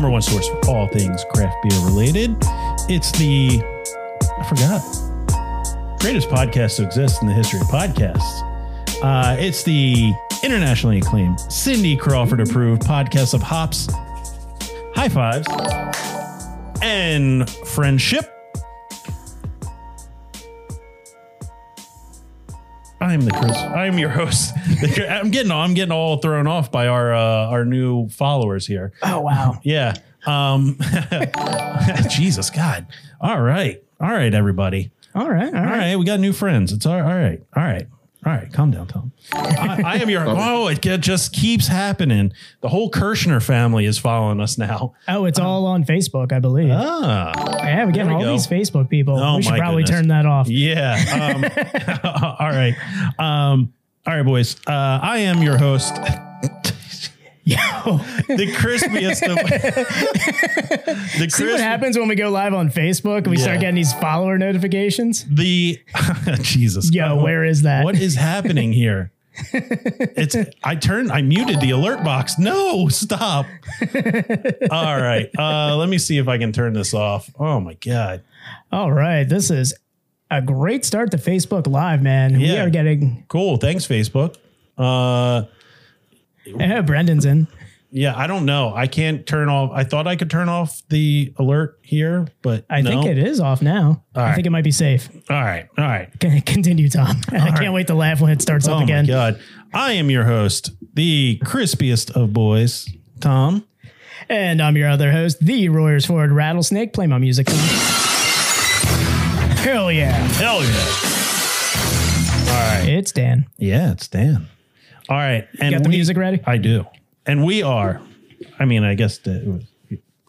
Number one source for all things craft beer related. It's the, I forgot, greatest podcast to exist in the history of podcasts. Uh, it's the internationally acclaimed, Cindy Crawford approved podcast of hops, high fives, and friendship. I'm the Chris. I'm your host. I'm getting I'm getting all thrown off by our uh, our new followers here. Oh wow. Yeah. Um Jesus God. All right. All right, everybody. All right. All All right. right, we got new friends. It's all, all right. All right. All right, calm down, Tom. I, I am your. Oh, it get- just keeps happening. The whole Kirshner family is following us now. Oh, it's all on Facebook, I believe. Ah, yeah, we get there we all go. these Facebook people. Oh, we should my probably goodness. turn that off. yeah. Um, all right. Um, all right, boys. Uh, I am your host, Yo, the crispiest of the see what happens when we go live on Facebook and we Yeah. start getting these follower notifications? the Jesus. Yo, God, where is that? What is happening here? It's I turned I muted the alert box. No, stop. All right. Uh let me see if I can turn this off. Oh my god. All right, this is a great start to Facebook Live, man. We are getting. Cool. Thanks, Facebook. Uh Brendan's in. yeah, I don't know. I can't turn off I thought I could turn off the alert here, but I no. think it is off now. I right. think it might be safe. All right. All right. Continue, Tom. I can't right. wait to laugh when it starts Oh up my again. god. I am your host, the crispiest of boys, Tom. And I'm your other host, the Royersford Rattlesnake. Play my music. Tom. Hell yeah. Hell yeah. All right. It's Dan. Yeah, it's Dan. All right. And got the we- music ready? I do. And we are, I mean, I guess the, it was,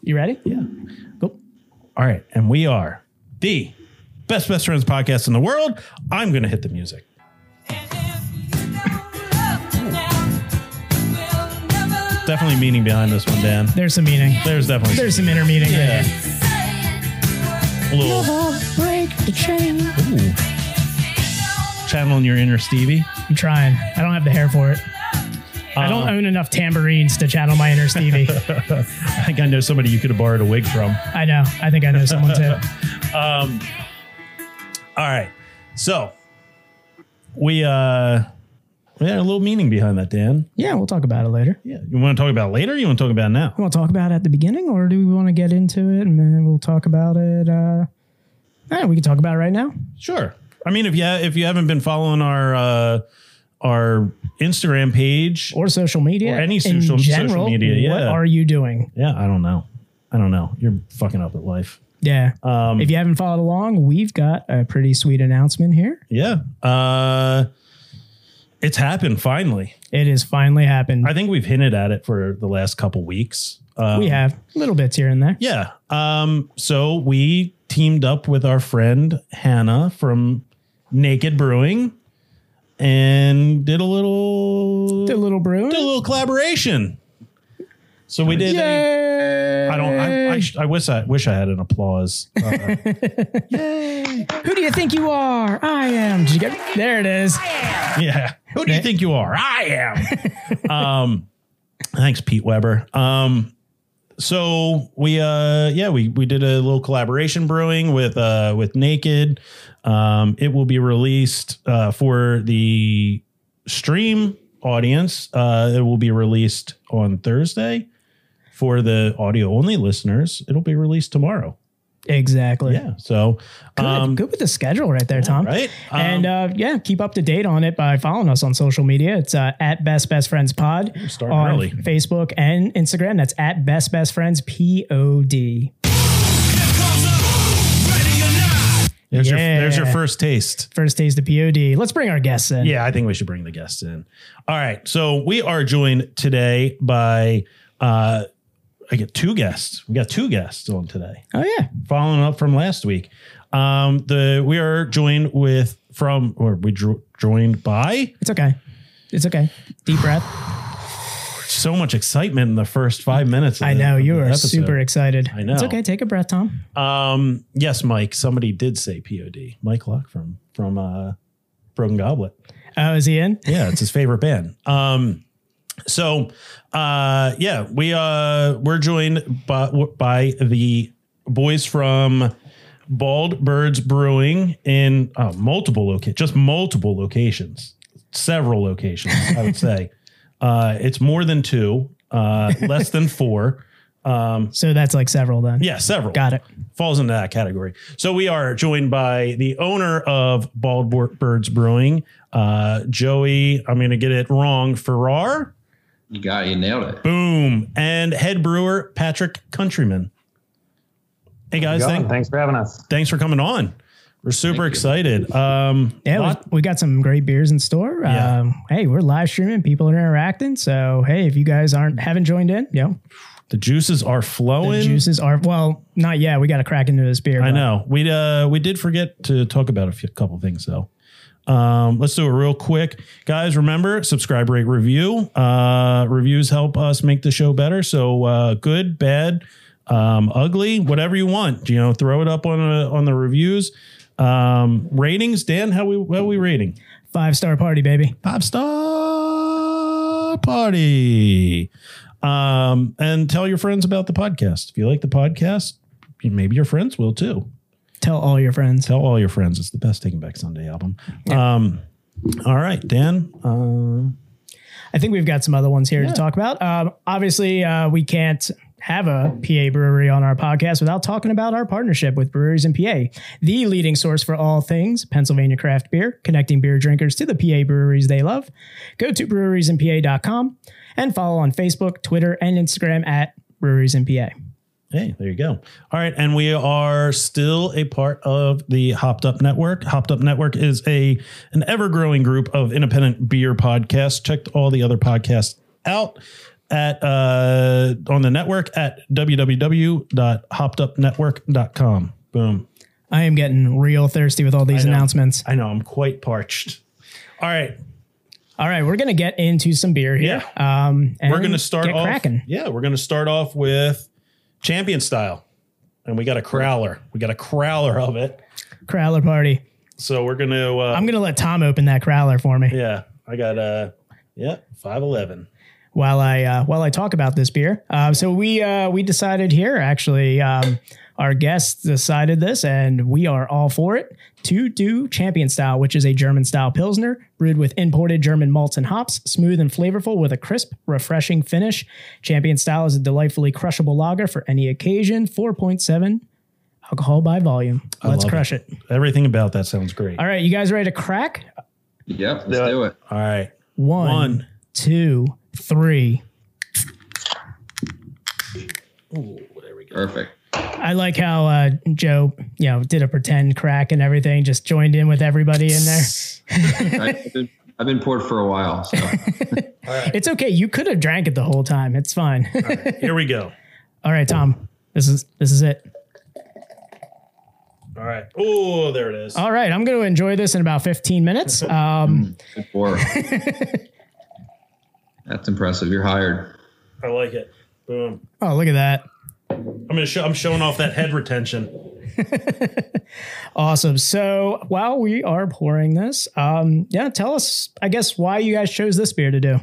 You ready? yeah. Go. All right. And we are the best best friends podcast in the world. I'm going to hit the music. Definitely meaning behind this one, Dan. There's some meaning. There's definitely There's some inner meaning yeah. there. a little Break the chain. ooh, channeling your inner Stevie. I'm trying. I don't have the hair for it. I don't Uh, own enough tambourines to channel my inner Stevie. I think I know somebody you could have borrowed a wig from. I know. I think I know someone too. Um, all right. So we uh we had a little meaning behind that, Dan. Yeah, we'll talk about it later. Yeah. You want to talk about it later? Or you want to talk about it now? You want to talk about it at the beginning, or do we want to get into it and then we'll talk about it? Uh, eh, we can talk about it right now. Sure. I mean, if you ha- if you haven't been following our uh our Instagram page, Or social media. Or any social- social general, media, What are you doing? yeah, I don't know. I don't know. You're fucking up at life. Yeah. Um, if you haven't followed along, we've got a pretty sweet announcement here. yeah. Uh, it's happened finally. It has finally happened. I think we've hinted at it for the last couple weeks. Um, we have little bits here and there. Yeah. Um, so we teamed up with our friend Hannah from Naked Brewing and did a little did a little brew. did a little collaboration. So we did. Yay. A, I don't. I, I, sh- I wish I wish I had an applause. Uh, Who do you think you are? I am. Did you get there? It is. yeah. Who do you think you are? I am. um, thanks, Pete Weber. Um, so we uh yeah we we did a little collaboration brewing with uh with Naked. Um, it will be released uh, for the stream audience. Uh, it will be released on Thursday. For the audio only listeners, it'll be released tomorrow. Exactly. Yeah. So, Good, um, good with the schedule right there, Tom. right. and Um, uh, yeah, keep up to date on it by following us on social media. It's uh, at Best Best Friends Pod on early. Facebook and Instagram. That's at Best Best Friends P O D. there's your there's your first taste. First taste of P O D. Let's bring our guests in. Yeah, I think we should bring the guests in. All right. So we are joined today by uh I get two guests. We got two guests on today. Oh yeah. Following up from last week. Um the we are joined with from or we dro- joined by It's okay. It's okay. Deep breath. so much excitement in the first 5 minutes of I the- know you are episode. super excited. I know. It's okay. Take a breath, Tom. Um yes, Mike, somebody did say POD. Mike Luck from from uh Broken Goblet. Oh, is he in? yeah, it's his favorite band. Um, so uh, yeah, we uh, we're joined by, by the boys from Bald Birds Brewing in uh, multiple locations, just multiple locations, several locations. I would say uh, it's more than two, uh, less than four. Um, So that's like several then. Yeah, several. Got it. Falls into that category. So we are joined by the owner of Bald Birds Brewing, uh, Joey. I'm going to get it wrong. Feerrar, You got. You nailed it. boom, and head brewer Patrick Countryman. Hey guys, Going. thank, Thanks for having us. thanks for coming on. We're super excited. Um, Yeah, lot- we, we got some great beers in store. Yeah. Um, hey, we're live streaming. People are interacting. So hey, if you guys aren't haven't joined in, you know, the juices are flowing. the juices are well, not yet. We got to crack into this beer. I but- know. We uh we did forget to talk about a few, couple things though. Um, let's do it real quick, guys. Remember, subscribe, rate, review. Uh, reviews help us make the show better. So uh, good, bad, um, ugly, whatever you want. You know, throw it up on uh, on the reviews. Um, ratings, Dan. How we how we rating? Five star party, baby. Five star party. Um, and tell your friends about the podcast. If you like the podcast, maybe your friends will too Tell all your friends. tell all your friends it's the best Taking Back Sunday album. Um, all right, Dan. Uh, I think we've got some other ones here to talk about. Um, obviously, uh, we can't have a PA brewery on our podcast without talking about our partnership with Breweries in PA, the leading source for all things Pennsylvania craft beer, connecting beer drinkers to the PA breweries they love. Go to breweriesinpa.com and follow on Facebook, Twitter, and Instagram at Breweries in PA. Hey, there you go. All right, and we are still a part of the Hopped Up Network. Hopped Up Network is a an ever growing group of independent beer podcasts. Check all the other podcasts out at uh, on the network at www.hoppedupnetwork.com. Boom. I am getting real thirsty with all these I announcements. I know I'm quite parched. All right, All right, we're going to get into some beer here. Um, and we're going to start off. cracking. Yeah, we're going to start off with champion style, and we got a crowler. We got a crowler of it. Crowler party. So we're going to. Uh, I'm going to let Tom open that crowler for me. yeah, I got uh, yeah, five eleven. while I uh, while I talk about this beer. Uh, so we uh, we decided here actually um, our guests decided this, and we are all for it to do Champion Style, which is a German style pilsner brewed with imported German malts and hops, smooth and flavorful with a crisp, refreshing finish. Champion Style is a delightfully crushable lager for any occasion. Four point seven alcohol by volume. Let's crush it. Everything about that sounds great. All right, you guys ready to crack? Yep. Let's do it. All right, One, One. two, three. Perfect. I like how uh, Joe, you know, did a pretend crack and everything, just joined in with everybody in there. I, have been, I've been poured for a while. So It's okay. You could have drank it the whole time. It's fine. here we go. All right, Tom. This is this is it. All right. Oh, there it is. All right, I'm going to enjoy this in about 15 minutes. Um, good pour. That's impressive. You're hired. I like it. Boom. oh, look at that. I'm gonna show. I'm showing off that head retention. Awesome. So while we are pouring this, um, yeah, tell us, I guess, why you guys chose this beer to do.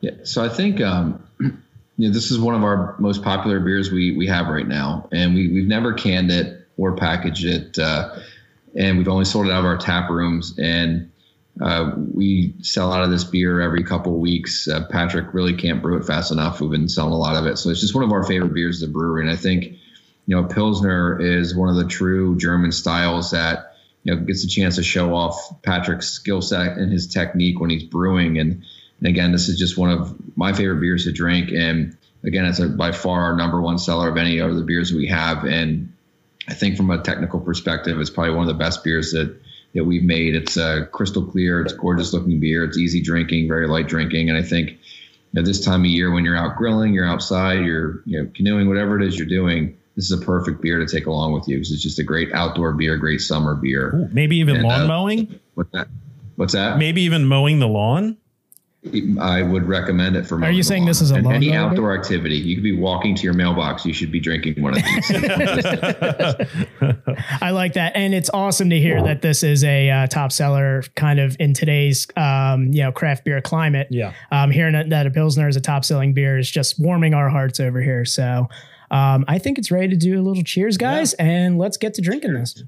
Yeah. So I think um, you know, this is one of our most popular beers we we have right now, and we we've never canned it or packaged it, uh, and we've only sold it out of our tap rooms. And uh, we sell out of this beer every couple of weeks. Uh, Patrick really can't brew it fast enough. We've been selling a lot of it, so it's just one of our favorite beers at the brewery. And I think you know, Pilsner is one of the true German styles that you know gets a chance to show off Patrick's skill set and his technique when he's brewing. And, and again, this is just one of my favorite beers to drink. And again, it's a, by far our number one seller of any of the beers we have. And I think from a technical perspective, it's probably one of the best beers that that we've made. It's uh, crystal clear. It's gorgeous looking beer. It's easy drinking, very light drinking. And I think at this time of year when you're out grilling, you're outside, you're you know canoeing, whatever it is you're doing, this is a perfect beer to take along with you because it's just a great outdoor beer, great summer beer. Ooh, maybe even And, lawn uh, mowing. What's that? What's that? Maybe even mowing the lawn. I would recommend it for. Are you saying lawn. this is a And any mower beer? outdoor activity? You could be walking to your mailbox. You should be drinking one of these. I like that, and it's awesome to hear that this is a uh, top seller, kind of in today's um, you know craft beer climate. Yeah. um, hearing that, that a pilsner is a top selling beer is just warming our hearts over here. So, um, I think it's ready to do a little cheers, guys, and let's get to drinking this.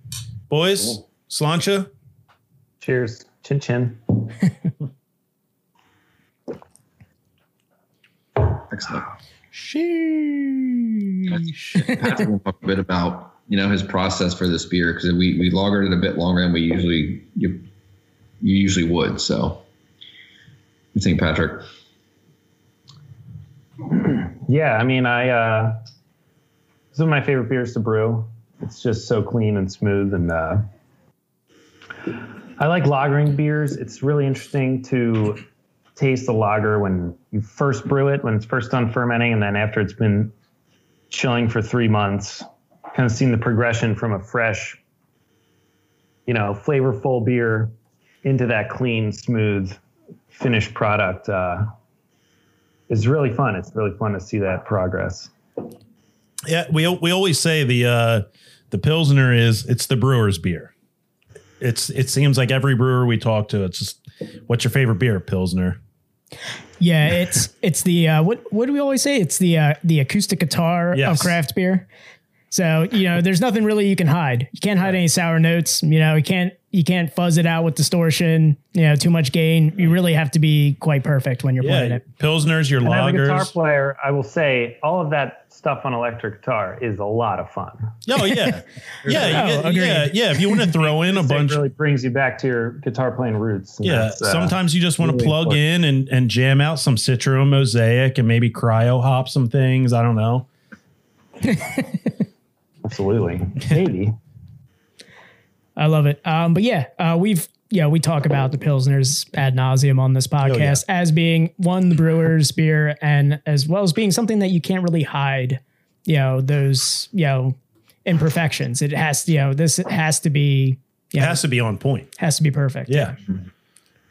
Boys, sláinte. Cheers. Chin chin. Excellent. Sheesh. Patrick will talk a bit about you know his process for this beer because we we lagered it a bit longer than we usually you you usually would. So, what do you think, Patrick? Yeah, I mean, I uh, this is one of my favorite beers to brew. It's just so clean and smooth, and uh, I like lagering beers. It's really interesting to taste the lager when you first brew it, when it's first done fermenting, and then after it's been chilling for three months. Kind of seeing the progression from a fresh, you know, flavorful beer into that clean, smooth, finished product. Uh, is really fun. It's really fun to see that progress. Yeah, we we always say the uh, the pilsner is it's the brewer's beer. It's it seems like every brewer we talk to, it's just what's your favorite beer, pilsner. Yeah, it's it's the uh, what what do we always say? It's the uh, the acoustic guitar Yes. of craft beer. So you know, there's nothing really you can hide. You can't hide any sour notes. You know, you can't you can't fuzz it out with distortion. You know, too much gain. You really have to be quite perfect when you're playing it. pilsners, your And as a guitar player, I will say all of that stuff on electric guitar is a lot of fun. Oh yeah, yeah, you Oh, get- yeah, yeah. If you want to throw in a It bunch, really brings you back to your guitar playing roots. yeah. uh, Sometimes you just want to plug important. in and and jam out some Citra Mosaic and maybe cryo hop some things. I don't know. absolutely maybe. I love it. Um, but yeah, uh, we've yeah we talk about the pilsners ad nauseum on this podcast as being one the brewer's beer and as well as being something that you can't really hide. You know those you know imperfections. It has you know this has to be It has to be on point. has to be perfect. Yeah.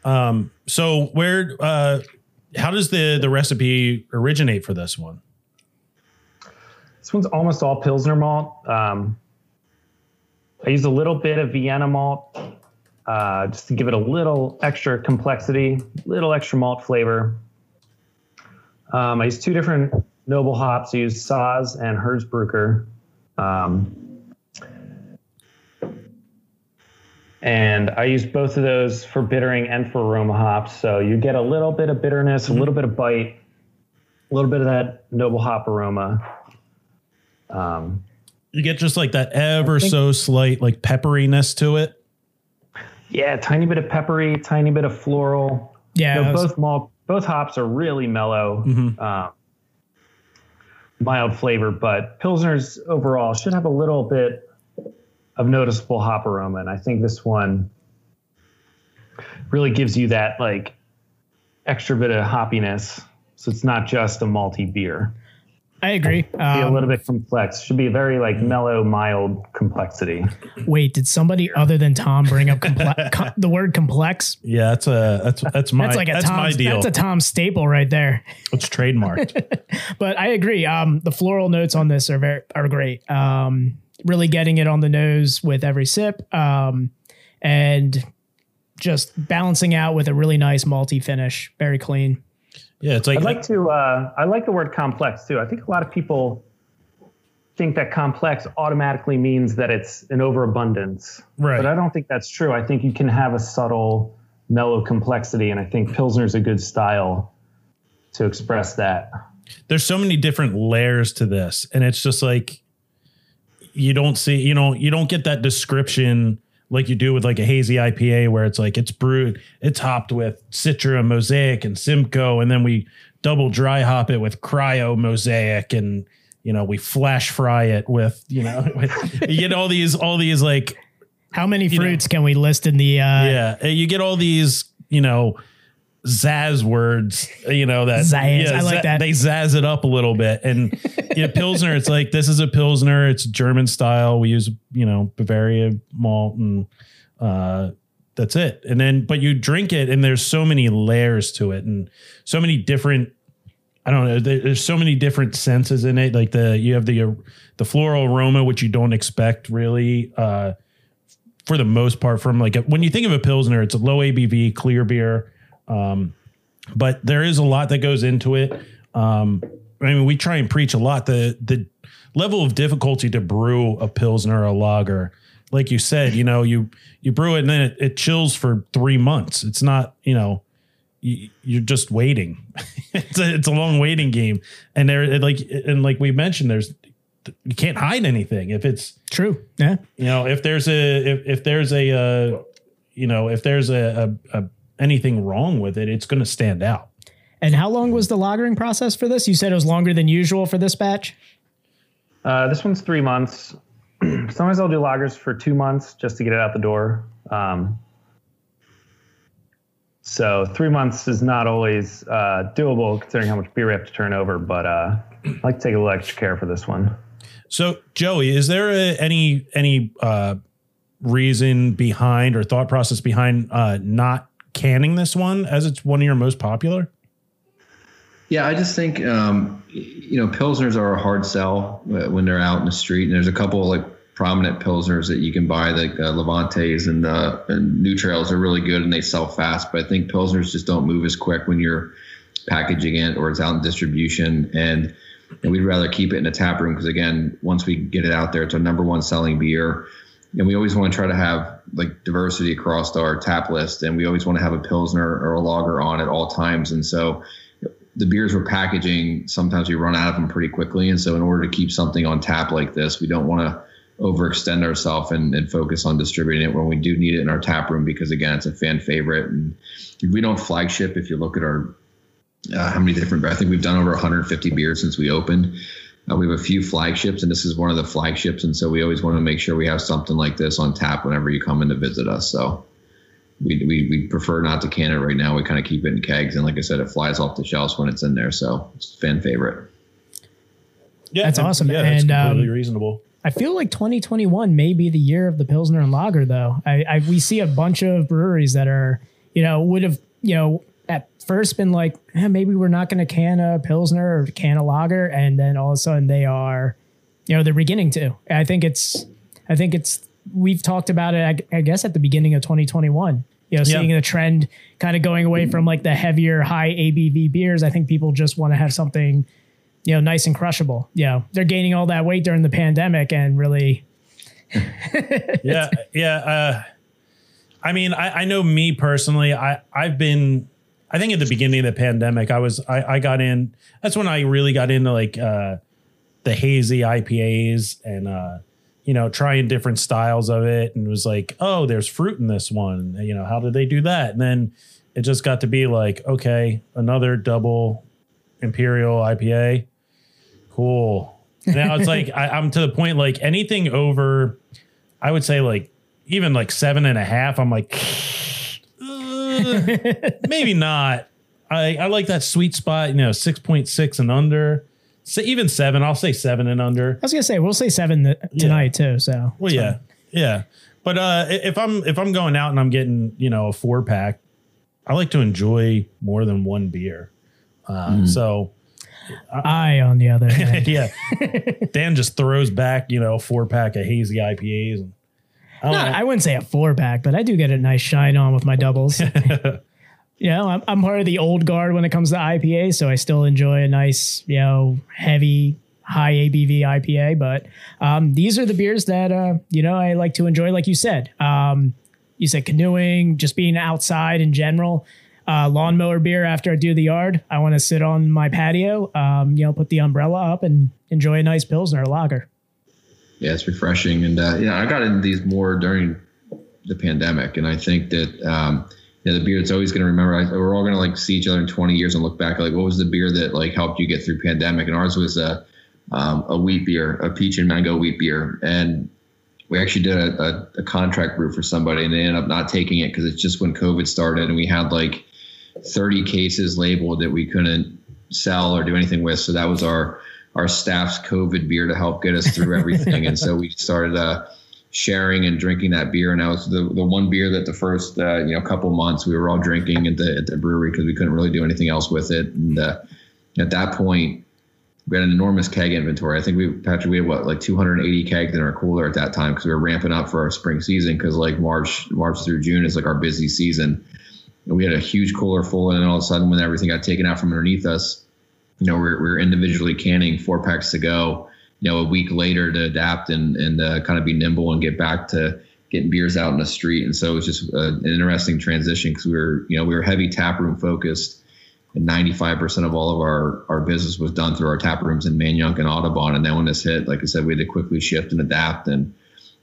Um. So where? Uh. How does the the recipe originate for this one? This one's almost all Pilsner malt. Um, I use a little bit of Vienna malt uh, just to give it a little extra complexity, little extra malt flavor. Um, I use two different noble hops. I use Saaz and Hersbrucker. Um, and I use both of those for bittering and for aroma hops. So you get a little bit of bitterness, a little bit of bite, a little bit of that noble hop aroma. Um, You get just like that ever so slight like pepperiness to it. yeah, tiny bit of peppery, tiny bit of floral. Yeah, You know, was- both malt, both hops are really mellow, um, mild flavor, but pilsners overall should have a little bit of noticeable hop aroma, and I think this one really gives you that like extra bit of hoppiness. So it's not just a malty beer. I agree. Be a Um, little bit complex. Should be a very like mellow, mild complexity. wait, did somebody other than Tom bring up comple- com- the word complex? Yeah, that's a that's that's my That's like a that's my Tom. deal. That's a Tom staple right there. it's trademarked. but I agree. Um, the floral notes on this are very are great. Um, really getting it on the nose with every sip, um, and just balancing out with a really nice malty finish. Very clean. Yeah, it's like, I'd like to. Uh, I like the word complex too. I think a lot of people think that complex automatically means that it's an overabundance. Right. But I don't think that's true. I think you can have a subtle, mellow complexity, and I think Pilsner's a good style to express that. there's so many different layers to this, and it's just like you don't see, you know, you don't get that description like you do with like a hazy IPA where it's like it's brewed, it's hopped with Citra, Mosaic, and Simcoe, and then we double dry hop it with Cryo Mosaic, and you know we flash fry it with you know with, you get all these all these like How many know. fruits can we list in the? Uh, yeah you get all these you know zazz words you know that Zazz, I like that. they zazz it up a little bit and yeah pilsner it's like this is a pilsner it's german style we use you know bavaria malt and uh that's it and then but you drink it and there's so many layers to it and so many different I don't know. There's so many different senses in it. Like the you have the the floral aroma, which you don't expect really, uh, for the most part. From like a, when you think of a pilsner, it's a low ABV, clear beer, um, but there is a lot that goes into it. Um, I mean, we try and preach a lot. The the level of difficulty to brew a pilsner or a lager, like you said, you know, you you brew it and then it, it chills for three months. It's not, you know, you, you're just waiting. it's a it's a long waiting game, and there it like and like we mentioned, there's you can't hide anything if it's True. Yeah. you know if there's a if, if there's a uh, you know if there's a, a, a anything wrong with it, it's going to stand out. And how long was the lagering process for this? You said it was longer than usual for this batch. Uh, this one's three months. Sometimes I'll do lagers for two months just to get it out the door. Um, so three months is not always uh, doable considering how much beer we have to turn over, but uh, I like to take a little extra care for this one. So Joey, is there a, any any uh, reason behind or thought process behind uh, not canning this one as it's one of your most popular? Yeah, I just think um, you know pilsners are a hard sell uh, when they're out in the street, and there's a couple like prominent pilsners that you can buy, like uh, Levantes and uh, and New Trails are really good and they sell fast. But I think pilsners just don't move as quick when you're packaging it or it's out in distribution, and, and we'd rather keep it in a tap room because again, once we get it out there, it's our number one selling beer. And we always want to try to have like diversity across our tap list, and we always want to have a pilsner or a lager on at all times. And so, the beers we're packaging, sometimes we run out of them pretty quickly. And so, in order to keep something on tap like this, we don't want to overextend ourselves and, and focus on distributing it when we do need it in our tap room because, again, it's a fan favorite. And we don't flagship. If you look at our uh, how many different, I think we've done over 150 beers since we opened. Uh, we have a few flagships, and this is one of the flagships. And so, we always want to make sure we have something like this on tap whenever you come in to visit us. So, we, we, we prefer not to can it right now. We kind of keep it in kegs. And like I said, it flies off the shelves when it's in there. So it's a fan favorite. Yeah, That's awesome. Yeah, that's And, um, completely reasonable. I feel like 2021 may be the year of the Pilsner and Lager, though. I, I we see a bunch of breweries that are, you know, would have, you know, at first been like, eh, maybe we're not going to can a Pilsner or can a Lager, and then all of a sudden they are, you know, they're beginning to. I think it's, I think it's, we've talked about it, I, I guess, at the beginning of 2021. You know, Yeah. seeing the trend kind of going away from like the heavier, high ABV beers. I think people just want to have something you know, nice and crushable. You know, they're gaining all that weight during the pandemic and really, yeah, yeah. Uh, I mean, I, I know me personally. I I've been. I think at the beginning of the pandemic, I was I, I got in. That's when I really got into like uh, the hazy IPAs and uh, you know trying different styles of it, and was like, oh, there's fruit in this one. You know, how did they do that? And then it just got to be like, okay, another double imperial IPA. Cool. Now it's like I, I'm to the point like anything over, I would say like even like seven and a half. I'm like, "Uh, maybe not. I I like that sweet spot. You know, six point six and under. So even seven, I'll say seven and under. I was gonna say we'll say seven th- tonight too. So Well, yeah, yeah. But uh, if I'm if I'm going out and I'm getting you know a four pack, I like to enjoy more than one beer. Uh, So I, on the other hand, yeah, Dan just throws back you know four pack of hazy IPAs. And, I don't No. I wouldn't say a four pack, but I do get a nice shine on with my doubles. you know, I'm, I'm part of the old guard when it comes to IPA, so I still enjoy a nice, you know, heavy, high ABV IPA. But um, these are the beers that uh, you know I like to enjoy, like you said. Um, you said canoeing, just being outside in general. Uh, lawnmower beer after I do the yard. I want to sit on my patio, um, you know, put the umbrella up and enjoy a nice pilsner or lager. Yeah, it's refreshing, and uh, yeah, I got into these more during the pandemic, and I think that um, yeah, the beer that's always going to remember. I, we're all going to like see each other in 20 years and look back like what was the beer that like helped you get through pandemic, and ours was a um, a wheat beer, a peach and mango wheat beer, and we actually did a, a, a contract brew for somebody, and they ended up not taking it because it's just when COVID started, and we had like 30 cases labeled that we couldn't sell or do anything with. So that was our our staff's COVID beer to help get us through everything. and so we started uh, sharing and drinking that beer. And that was the, the one beer that the first uh, you know couple months we were all drinking at the at the brewery because we couldn't really do anything else with it. And uh, at that point, we had an enormous keg inventory. I think we Patrick we had what like 280 kegs in our cooler at that time because we were ramping up for our spring season because like March March through June is like our busy season. And we had a huge cooler full, and then all of a sudden when everything got taken out from underneath us you know, we're, we're individually canning four packs to go, you know, a week later to adapt and, and uh, kind of be nimble and get back to getting beers out in the street. And so it was just uh, an interesting transition because we were, you know, we were heavy tap room focused and 95% of all of our, our business was done through our tap rooms in Manayunk and Audubon. And then when this hit, like I said, we had to quickly shift and adapt. And,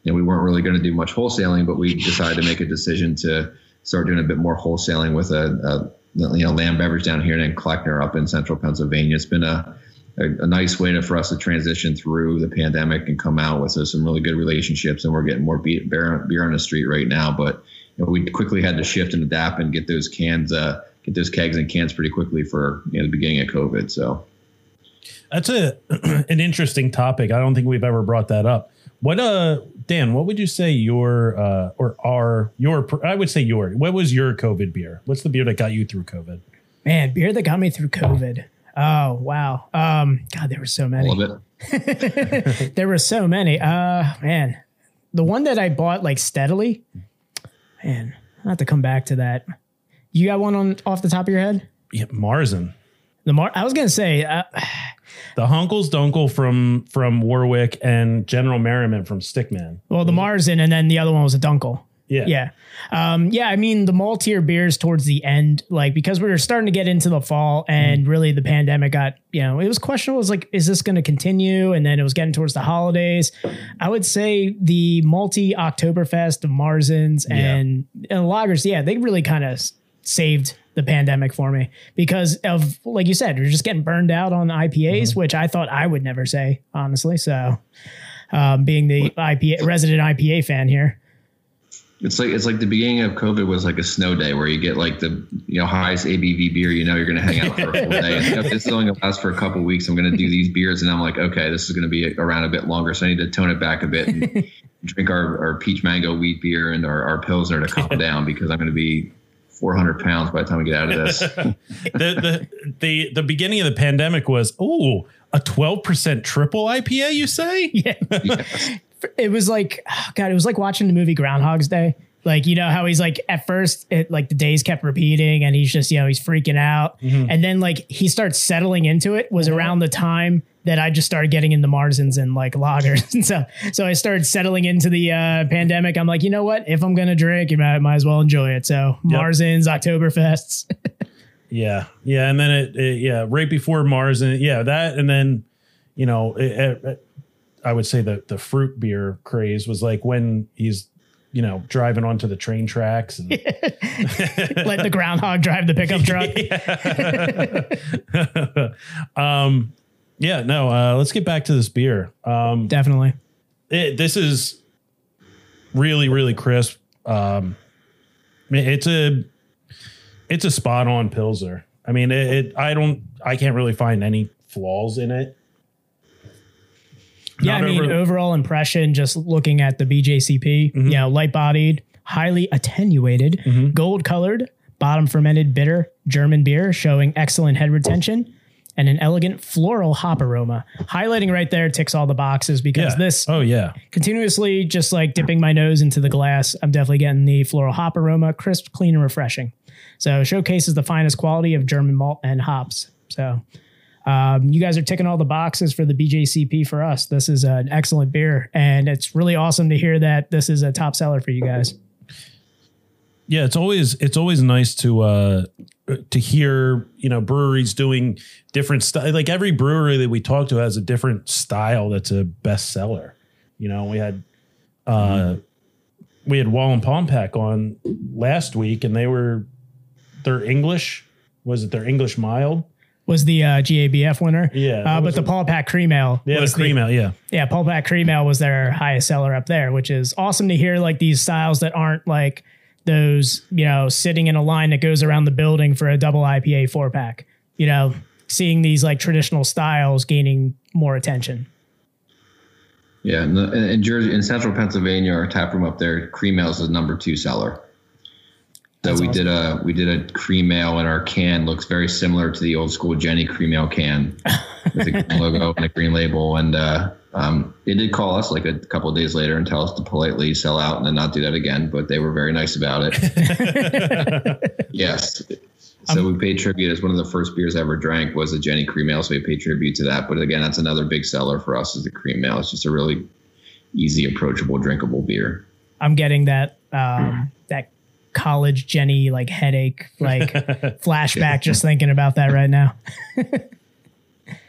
you know, we weren't really going to do much wholesaling, but we decided to make a decision to start doing a bit more wholesaling with a, a you know Lamb Beverage down here and Kleckner up in central Pennsylvania. It's been a a, a nice way to, for us to transition through the pandemic and come out with some really good relationships. And we're getting more beer, beer on the street right now. But you know, we quickly had to shift and adapt and get those cans, uh, get those kegs and cans pretty quickly for you know, the beginning of COVID. So that's a an interesting topic. I don't think we've ever brought that up. What uh Dan, what would you say your uh or our your I would say your what was your COVID beer? What's the beer that got you through COVID? Man, beer that got me through COVID. Oh wow. Um God, there were so many. Love it. there were so many. Uh man. The one that I bought like steadily. Man, I have to come back to that. You got one on off the top of your head? Yeah, Marzen. The Mar I was gonna say uh, the Hunkles Dunkel from from Warwick and General Merriman from Stickman. Well, the Marzen and then the other one was a Dunkel. Yeah. Yeah. Um, yeah. I mean, the maltier beers towards the end, like because we were starting to get into the fall and mm. really the pandemic got, you know, it was questionable. It was like, is this going to continue? And then it was getting towards the holidays. I would say the multi Oktoberfest, the Marzens and, yeah. and lagers, yeah, they really kind of saved the pandemic for me because of like you said, you're just getting burned out on IPAs, mm-hmm. which I thought I would never say honestly. So, um, being the IPA resident IPA fan here. It's like it's like the beginning of COVID was like a snow day where you get like the you know highest ABV beer. You know you're going to hang out for a full day. And if it's only going to last for a couple weeks, I'm going to do these beers, and I'm like, okay, this is going to be around a bit longer, so I need to tone it back a bit and drink our, our peach mango wheat beer and our, our pilsner to calm down because I'm going to be 400 pounds by the time we get out of this. the, the, the, the beginning of the pandemic was, oh, a 12% triple IPA, you say? Yeah. yes. It was like, oh God, it was like watching the movie Groundhog's Day. Like, you know, how he's like, at first, it like the days kept repeating and he's just, you know, he's freaking out. Mm-hmm. And then like he starts settling into it was mm-hmm. around the time that I just started getting into Marzens and like lagers and stuff. So I started settling into the uh, pandemic. I'm like, you know what? If I'm gonna drink, you might, might as well enjoy it. So yep. Marzens, Oktoberfests. yeah, yeah, and then it, it, yeah, right before Marzen, yeah, that, and then you know, it, it, I would say that the fruit beer craze was like when he's you know, driving onto the train tracks and let the groundhog drive the pickup truck. um, yeah, no. Uh, let's get back to this beer. Um, Definitely. It, this is really, really crisp. Um, it's a it's a spot on pilsner. I mean, it, it, I don't. I can't really find any flaws in it. Yeah, I mean, over- overall impression, just looking at the BJCP, mm-hmm. you know, light bodied, highly attenuated, mm-hmm. gold colored, bottom fermented bitter German beer, showing excellent head retention and an elegant floral hop aroma. Highlighting right there ticks all the boxes because yeah. this oh yeah continuously just like dipping my nose into the glass. I'm definitely getting the floral hop aroma, crisp, clean, and refreshing. So showcases the finest quality of German malt and hops. So um, you guys are ticking all the boxes for the BJCP for us. This is an excellent beer, and it's really awesome to hear that this is a top seller for you guys. Yeah, it's always it's always nice to uh to hear you know breweries doing different stuff. Like every brewery that we talk to has a different style that's a bestseller. You know, we had uh we had Wallenpaupack on last week, and they were their English was it their English mild? Was the uh, GABF winner? Yeah, uh, but the a- Paul Pack Cream Ale. Yeah, the was cream ale. Yeah, Yeah, Paul Pack Cream Ale was their highest seller up there, which is awesome to hear. Like these styles that aren't like those, you know, sitting in a line that goes around the building for a double IPA four pack. You know, seeing these like traditional styles gaining more attention. Yeah, in, the, in Jersey, in Central Pennsylvania, our tap room up there, cream ale is the number two seller. So That's we awesome. did a we did a cream ale, and our can looks very similar to the old school Genny cream ale can with a green logo and a green label. And uh, um, they did call us like a couple of days later and tell us to politely sell out and then not do that again. But they were very nice about it. yes. So we paid tribute as one of the first beers I ever drank was a Genny cream ale. So we paid tribute to that. But again, that's another big seller for us is the cream ale. It's just a really easy, approachable, drinkable beer. I'm getting that um, that college Genny like headache like flashback just thinking about that right now.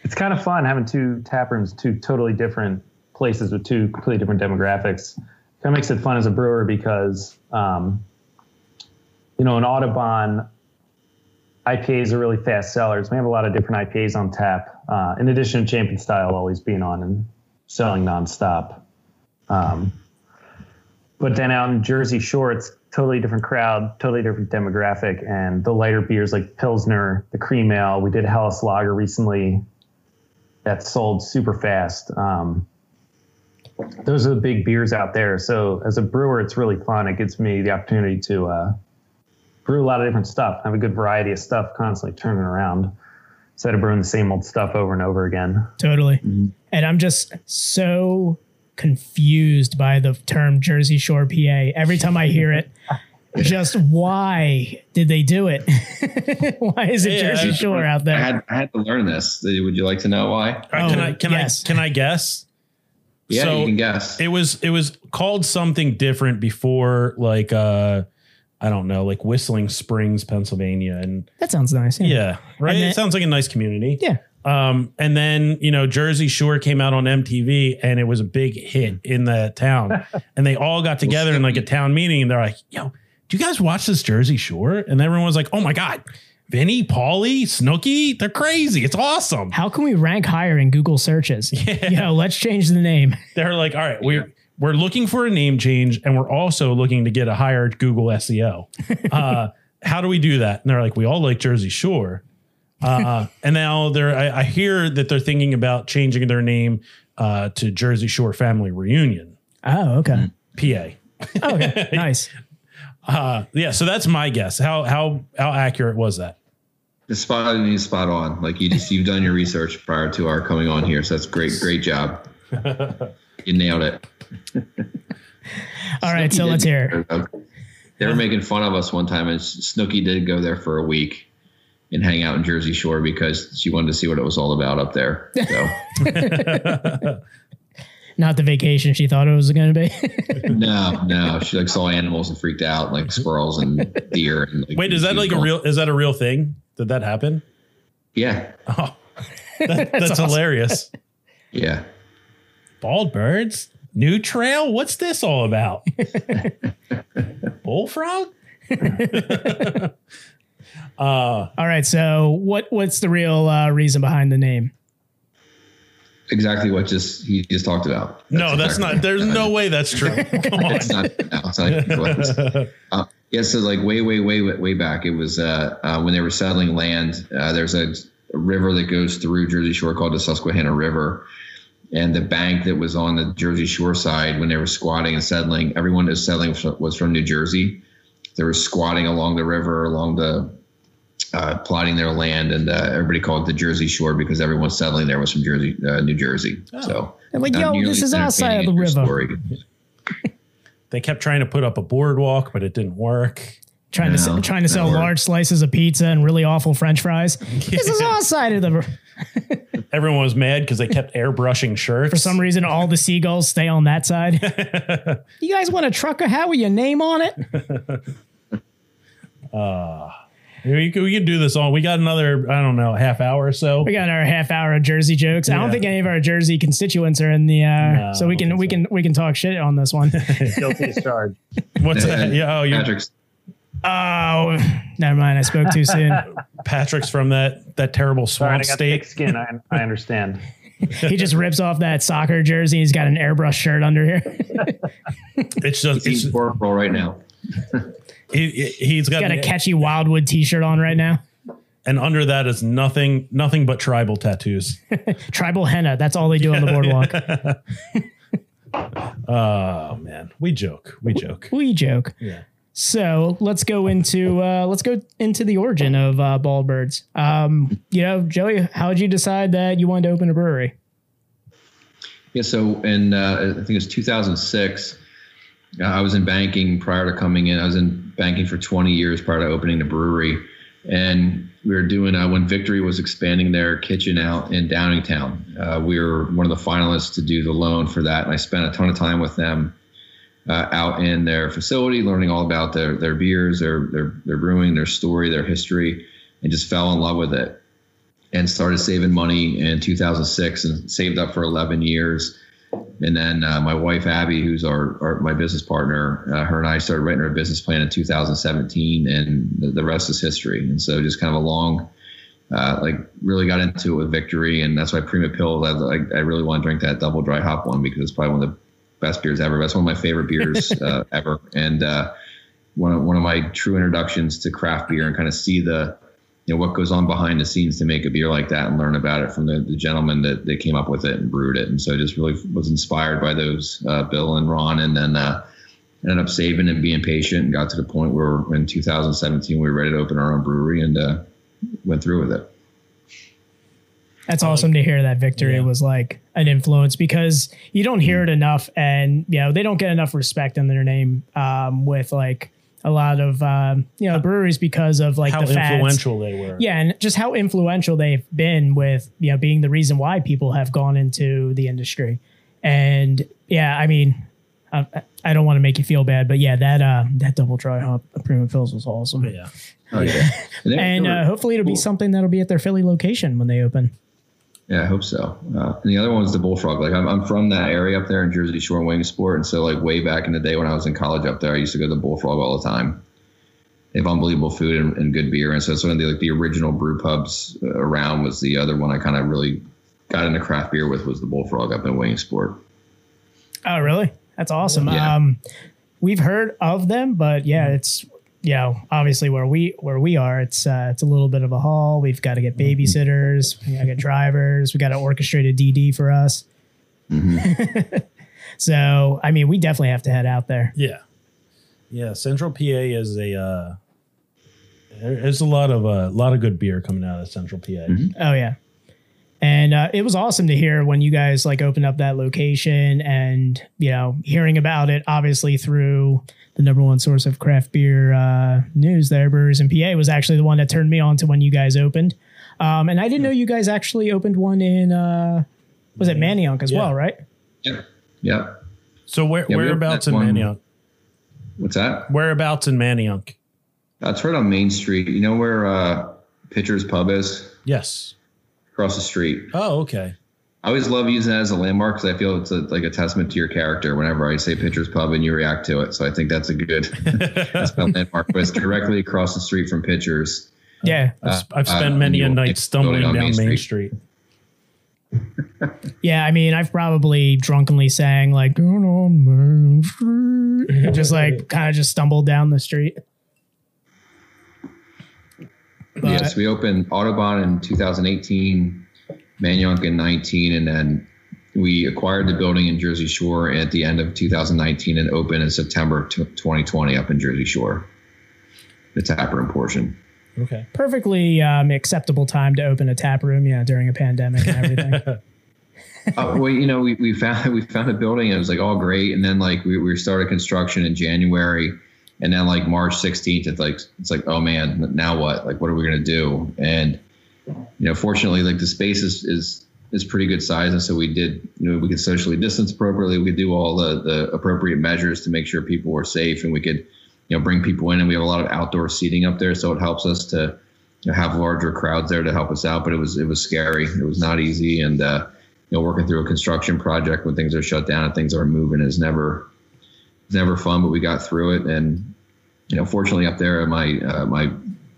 it's kind of fun having two tap rooms, two totally different places with two completely different demographics. Kind of makes it fun as a brewer because, um, you know, in Audubon, IPAs are really fast sellers. We have a lot of different IPAs on tap, uh, in addition to Champion Style always being on and selling nonstop. Um, but then out in Jersey Shore, it's totally different crowd, totally different demographic, and the lighter beers like Pilsner, the cream ale. We did Helles Lager recently that sold super fast. Um, those are the big beers out there. So as a brewer, it's really fun. It gives me the opportunity to uh, brew a lot of different stuff, have a good variety of stuff, constantly turning around instead of brewing the same old stuff over and over again. Totally. And I'm just so confused by the term Jersey Shore PA. Every time I hear it, just why did they do it? why is it Yeah, Jersey I- Shore out I there? had I had to learn this. Would you like to know why? All right, can Oh, I can yes. I can I guess? Yeah, So, you can guess. It was it was called something different before, like uh, I don't know, like Whistling Springs, Pennsylvania, and that sounds nice. Yeah. yeah, right. And then- it sounds like a nice community. Yeah. Um, and then you know Jersey Shore came out on MTV, and it was a big hit in the town, and they all got together in like a town meeting, and they're like, "Yo, do you guys watch this Jersey Shore?" And everyone was like, "Oh my god." Vinny, Paulie, Snooki, they're crazy. It's awesome. How can we rank higher in Google searches? Yeah. You know, let's change the name. they're like, all right, we're we're looking for a name change, and we're also looking to get a higher Google SEO. Uh, how do we do that? And they're like, we all like Jersey Shore, uh, and now they're. I, I hear that they're thinking about changing their name uh, to Jersey Shore Family Reunion, Oh, okay. PA. Okay. nice. Uh, yeah, so that's my guess. How how how accurate was that? The spot on is spot on. Like you just you've done your research prior to our coming on here, so that's great. Great job. you nailed it. All right. So let's hear. it. They were making fun of us one time, and Snooki did go there for a week and hang out in Jersey Shore because she wanted to see what it was all about up there. So Not the vacation she thought it was going to be. no, no, she like saw animals and freaked out, like squirrels and deer. And like, Wait, is that like a real? Is that a real thing? Did that happen? Yeah, Oh, that, that's hilarious. yeah. Bald birds? New trail? What's this all about? Bullfrog? All right. So what what's the real uh, reason behind the name? Exactly what just he just talked about. no, that's exactly- not. There's no way that's true. Come on. it's not. No, it's not. uh, yeah, so like way, way, way, way, way back, it was uh, uh, when they were settling land. Uh, there's a, a river that goes through Jersey Shore called the Susquehanna River, and the bank that was on the Jersey Shore side when they were squatting and settling, everyone that was settling was from New Jersey. They were squatting along the river, along the uh, plotting their land, and uh, everybody called it the Jersey Shore because everyone settling there was from Jersey, uh, New Jersey. So They're like, yo, this is as our side of the river. as your story. They kept trying to put up a boardwalk, but it didn't work. Trying to No, sell, trying to sell that worked. large slices of pizza and really awful French fries. This is our side of the. r- Everyone was mad because they kept airbrushing shirts. For some reason, all the seagulls stay on that side. you guys want a trucker hat with your name on it? We could, we could do this all. We got another, I don't know, half hour or so. We got our half hour of Jersey jokes. I don't think any of our Jersey constituents are in the. Uh, No, so we can we so. can we can talk shit on this one. Guilty as charged. What's that? Yeah. Oh, you're Patrick's oh, never mind. I spoke too soon. Patrick's from that that terrible Sorry, I swamp got thick state. skin. I, I understand. He just rips off that soccer jersey. He's got an airbrush shirt under here. It's just he's it's, corporal right now. he, he's got, got a catchy Wildwood T-shirt on right now. and under that is nothing nothing but tribal tattoos. Tribal henna. That's all they do on the boardwalk. Oh man, we joke, we joke. we joke. Yeah. So let's go into uh, let's go into the origin of uh, bald birds. Um, you know, Joey, how did you decide that you wanted to open a brewery? Yeah, so in uh, I think it was 2006. Uh, I was in banking prior to coming in. I was in banking for 20 years prior to opening the brewery, and we were doing uh, when Victory was expanding their kitchen out in Downingtown. Uh, we were one of the finalists to do the loan for that, and I spent a ton of time with them uh, out in their facility, learning all about their their beers, their their their brewing, their story, their history, and just fell in love with it and started saving money in 2006 and saved up for 11 years. And then uh, my wife Abby, who's our, our my business partner, uh, her and I started writing our business plan in 2017, and the, the rest is history. And so just kind of a long, uh, like really got into it with Victory, and that's why Prima Pils. I, I, I really want to drink that double dry hop one because it's probably one of the best beers ever. That's one of my favorite beers uh, ever, and uh, one of one of my true introductions to craft beer and kind of see the you know what goes on behind the scenes to make a beer like that and learn about it from the, the gentleman that, that came up with it and brewed it and so I just really was inspired by those uh, bill and ron and then uh, ended up saving and being patient and got to the point where in 2017 we were ready to open our own brewery and uh, went through with it That's awesome to hear that Victory Yeah. was like an influence because you don't hear it enough, and you know they don't get enough respect in their name um, with like a lot of um, you know breweries because of like How the fads. influential they were. Yeah, and just how influential they've been with you know being the reason why people have gone into the industry. And yeah, I mean, I, I don't want to make you feel bad, but yeah, that uh, that double dry hop Prima Pils was awesome. Yeah. oh yeah and, And uh, hopefully it'll be something that'll be at their Philly location when they open. Yeah, I hope so. Uh, and the other one was the bullfrog. Like I'm, I'm from that area up there in Jersey Shore and sport, and so like way back in the day when I was in college up there, I used to go to the bullfrog all the time. They have unbelievable food and, and good beer, and so it's one of the like the original brew pubs uh, around. Was the other one I kind of really got into craft beer with was the bullfrog up in Williamsport. Oh, really? That's awesome. Yeah. Um, we've heard of them, but yeah, it's you know obviously where we where we are, it's uh, it's a little bit of a haul. We've got to get babysitters, we got to get drivers, we got to orchestrate a DD for us. so I mean, we definitely have to head out there. Yeah. Yeah. Central PA is a uh there's a lot of a uh, lot of good beer coming out of Central PA. Oh yeah. And uh, it was awesome to hear when you guys like opened up that location and you know hearing about it obviously through the number one source of craft beer uh, news there Brewers in PA was actually the one that turned me on to when you guys opened. Um, and I didn't know you guys actually opened one in uh, was it Manayunk as Yeah. well, right? Yep. Yep. So where Yeah, whereabouts in opened one- Manayunk? What's that? Whereabouts in Manayunk? That's right on Main Street. You know where uh, Pitcher's Pub is? Yes. Across the street. Oh, okay. I always love using that as a landmark because I feel it's a, like a testament to your character whenever I say Pitcher's Pub and you react to it. So I think that's a good that's my landmark. But it's directly across the street from Pitcher's. Yeah, I've, I've uh, spent many a night stumbling down on Main, Main Street. yeah. I mean, I've probably drunkenly sang like "Down on Main Street," just like kind of just stumbled down the street. But- yes, we opened Audubon in 2018, Manayunk in 19, and then we acquired the building in Jersey Shore at the end of 2019 and opened in September of 2020 up in Jersey Shore, the taproom portion. Okay. perfectly um, acceptable time to open a tap room, yeah, during a pandemic and everything. uh, well, you know, we, we found we found a building. And it was like all great, and then like we, we started construction in January, and then like March 16th, it's like it's like oh man, now what? Like what are we gonna do? And you know, fortunately, like the space is is is pretty good size, and so we did. You know, we could socially distance appropriately. We could do all the the appropriate measures to make sure people were safe, and we could you know bring people in, and we have a lot of outdoor seating up there, so it helps us to have larger crowds there to help us out. But it was it was scary. It was not easy, and uh, you know, working through a construction project when things are shut down and things are moving is never never fun. But we got through it, and you know, fortunately up there, my uh, my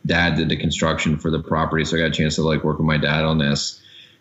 dad did the construction for the property, so I got a chance to like work with my dad on this.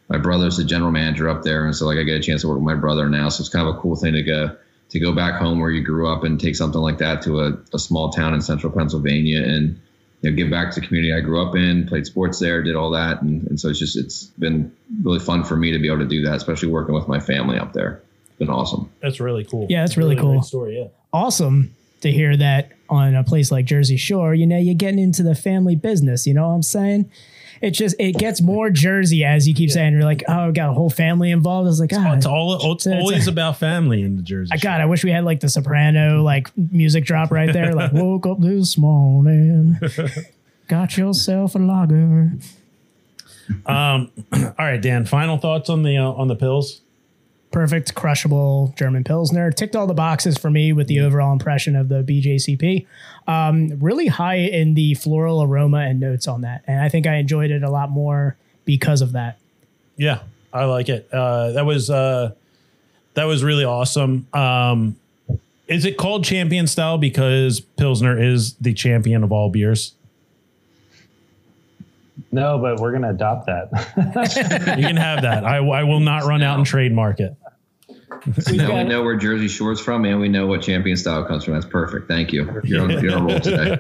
My brother's the general manager up there, and so like I get a chance to work with my brother now. So it's kind of a cool thing to go to go back home where you grew up and take something like that to a, a small town in central Pennsylvania and you know, give back to the community I grew up in, played sports there, did all that. And, and so it's just, it's been really fun for me to be able to do that, especially working with my family up there. It's been awesome. That's really cool. Yeah, that's really cool. story. Yeah. awesome to hear that on a place like Jersey Shore, you know, you're getting into the family business. You know what I'm saying? It just it gets more Jersey as you keep saying. You're like, oh, i got a whole family involved. I was like, ah, It's all. It's it's- always about family in the Jersey. I God, I wish we had like the soprano like music drop right there. Like, woke up this morning, got yourself a lager. Um, all right, Dan. Final thoughts on the uh, on the pills. Perfect, crushable German Pilsner. Ticked all the boxes for me with the overall impression of the BJCP. Um, really high in the floral aroma and notes on that. And I think I enjoyed it a lot more because of that. Yeah, I like it. Uh, that was uh, that was really awesome. Um, is it called champion style because Pilsner is the champion of all beers? No, but we're gonna adopt that. You can have that. I, I will not run out and trademark it. Now we know where Jersey Shore's from and we know what champion style comes from. That's perfect. Thank you. You're on, you're on roll today.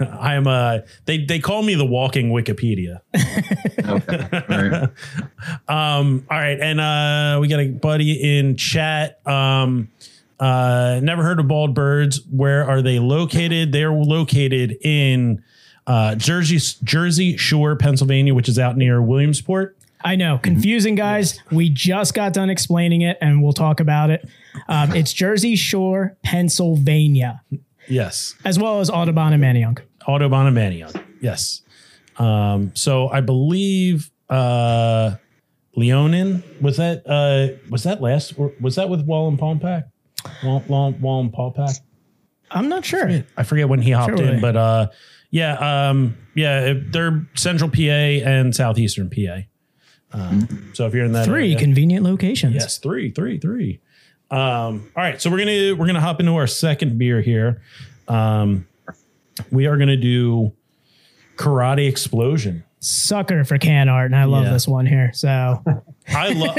I am uh they they call me the walking Wikipedia. Okay. All right. Um, all right, and uh, we got a buddy in chat. Um, uh, never heard of Bald Birds. Where are they located? They're located in uh, Jersey Jersey Shore, Pennsylvania, which is out near Williamsport. I know, confusing guys. We just got done explaining it and we'll talk about it. Um, it's Jersey Shore, Pennsylvania, Yes, as well as Audubon and Manayunk. Audubon and Manayunk. Yes. Um, so I believe uh, Leonin was that uh, was that last or was that with Wallenpaupack? Wallen, Wallen, Wallenpaupack. I'm not sure. I forget when he hopped Sure. in, but uh, yeah, um, yeah, they're Central PA and Southeastern PA. Um, so if you're in that Three area- convenient locations. yes, three, three, three. Um, all right, so we're gonna we're gonna hop into our second beer here. Um, we are gonna do Karate Explosion. Sucker for can art, and I love Yeah. this one here. So I love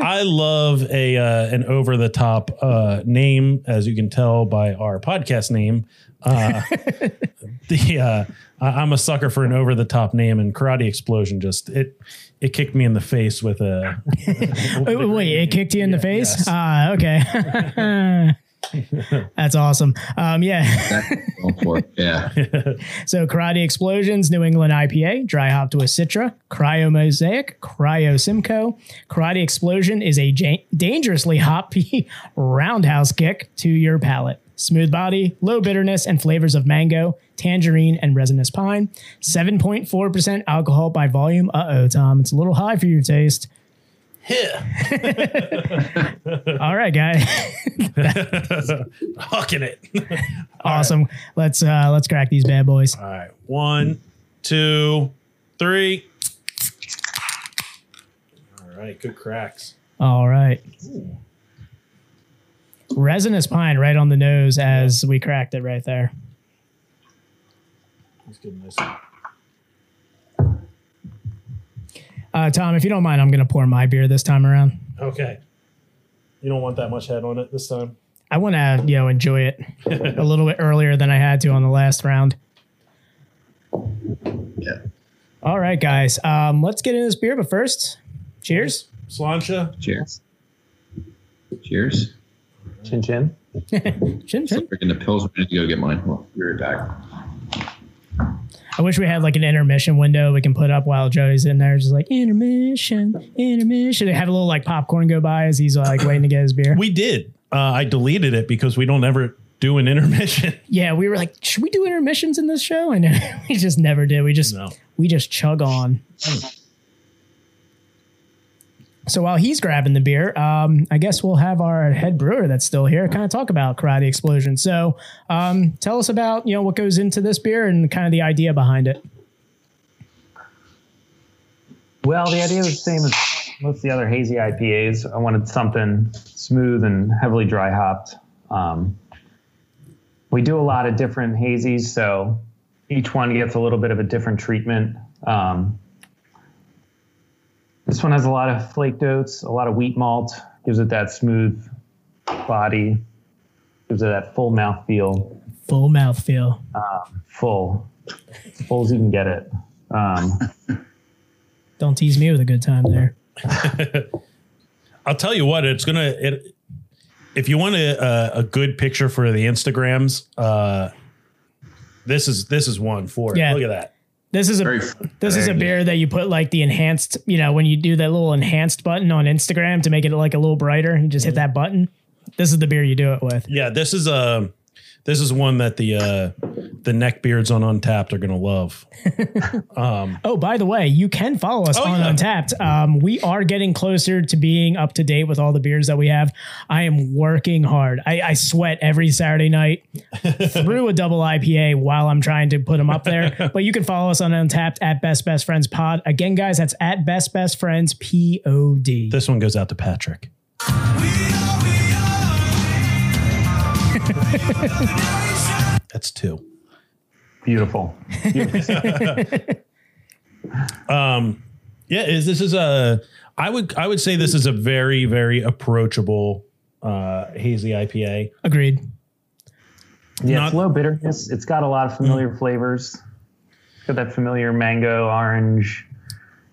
I love a uh, an over the top uh, name, as you can tell by our podcast name. Uh, the uh, I'm a sucker for an over the top name, and Karate Explosion just it it kicked me in the face with a. wait, wait, wait, it kicked you in the Yeah, face. yes. Ah, okay. That's awesome. Um, yeah. Go for it. Yeah. So Karate Explosions, New England IPA, dry hopped with Citra, Cryo Mosaic, Cryo Simcoe. Karate Explosion is a ja- dangerously hoppy roundhouse kick to your palate. Smooth body, low bitterness, and flavors of mango, tangerine, and resinous pine. 7.4% alcohol by volume. Uh oh, Tom, it's a little high for your taste. Yeah. All right, guy. Hucking it. awesome. Let's uh let's crack these bad boys. All right, one, two, three. All right, good cracks. All right. Resinous pine right on the nose as we cracked it right there. Let's get nice. Uh, Tom, if you don't mind, I'm going to pour my beer this time around. Okay. You don't want that much head on it this time. I want to, you know, enjoy it a little bit earlier than I had to on the last round. Yeah. All right, guys. Um, let's get into this beer, but first, cheers. sláinte. Cheers. Cheers. Chin chin. Chin, chin. Freaking the pills. We need to go get mine. Well, be right back. I wish we had like an intermission window we can put up while Joey's in there, just like intermission, intermission. They have a little like popcorn go by as he's like waiting to get his beer. We did. Uh, I deleted it because we don't ever do an intermission. Yeah, we were like, should we do intermissions in this show? And we just never did. We just No. we just chug on. So while he's grabbing the beer, um, I guess we'll have our head brewer that's still here kind of talk about Karate Explosion. So um, tell us about you know what goes into this beer and kind of the idea behind it. Well, the idea was the same as most of the other hazy IPAs. I wanted something smooth and heavily dry hopped. Um, we do a lot of different hazies, so each one gets a little bit of a different treatment. Um, this one has a lot of flaked oats, a lot of wheat malt, gives it that smooth body, gives it that full mouth feel, Full mouth feel. full, full as you can get it. Um, Don't tease me with a good time there. I'll tell you what, it's gonna. It, if you want a, a, a good picture for the Instagrams, uh, this is this is one for it. Yeah. Look at that. This is a Very this is a beer that you put like the enhanced, you know, when you do that little enhanced button on Instagram to make it like a little brighter, you just hit mm-hmm. that button. This is the beer you do it with. Yeah, this is a this is one that the uh, the neckbeards on Untappd are gonna love. Oh, by the way, you can follow us Oh, on yeah. Untappd. Um, we are getting closer to being up to date with all the beers that we have. I am working hard. I, I sweat every Saturday night through a double IPA while I'm trying to put them up there. but you can follow us on Untappd at Best Best Friends Pod. Again, guys, that's at Best Best Friends P O D. This one goes out to Patrick. That's two. beautiful. Yeah, is this is a I would I would say this is a very very approachable uh, hazy IPA. Agreed. Yeah, Not- it's low bitterness. It's got a lot of familiar flavors. It's got that familiar mango, orange,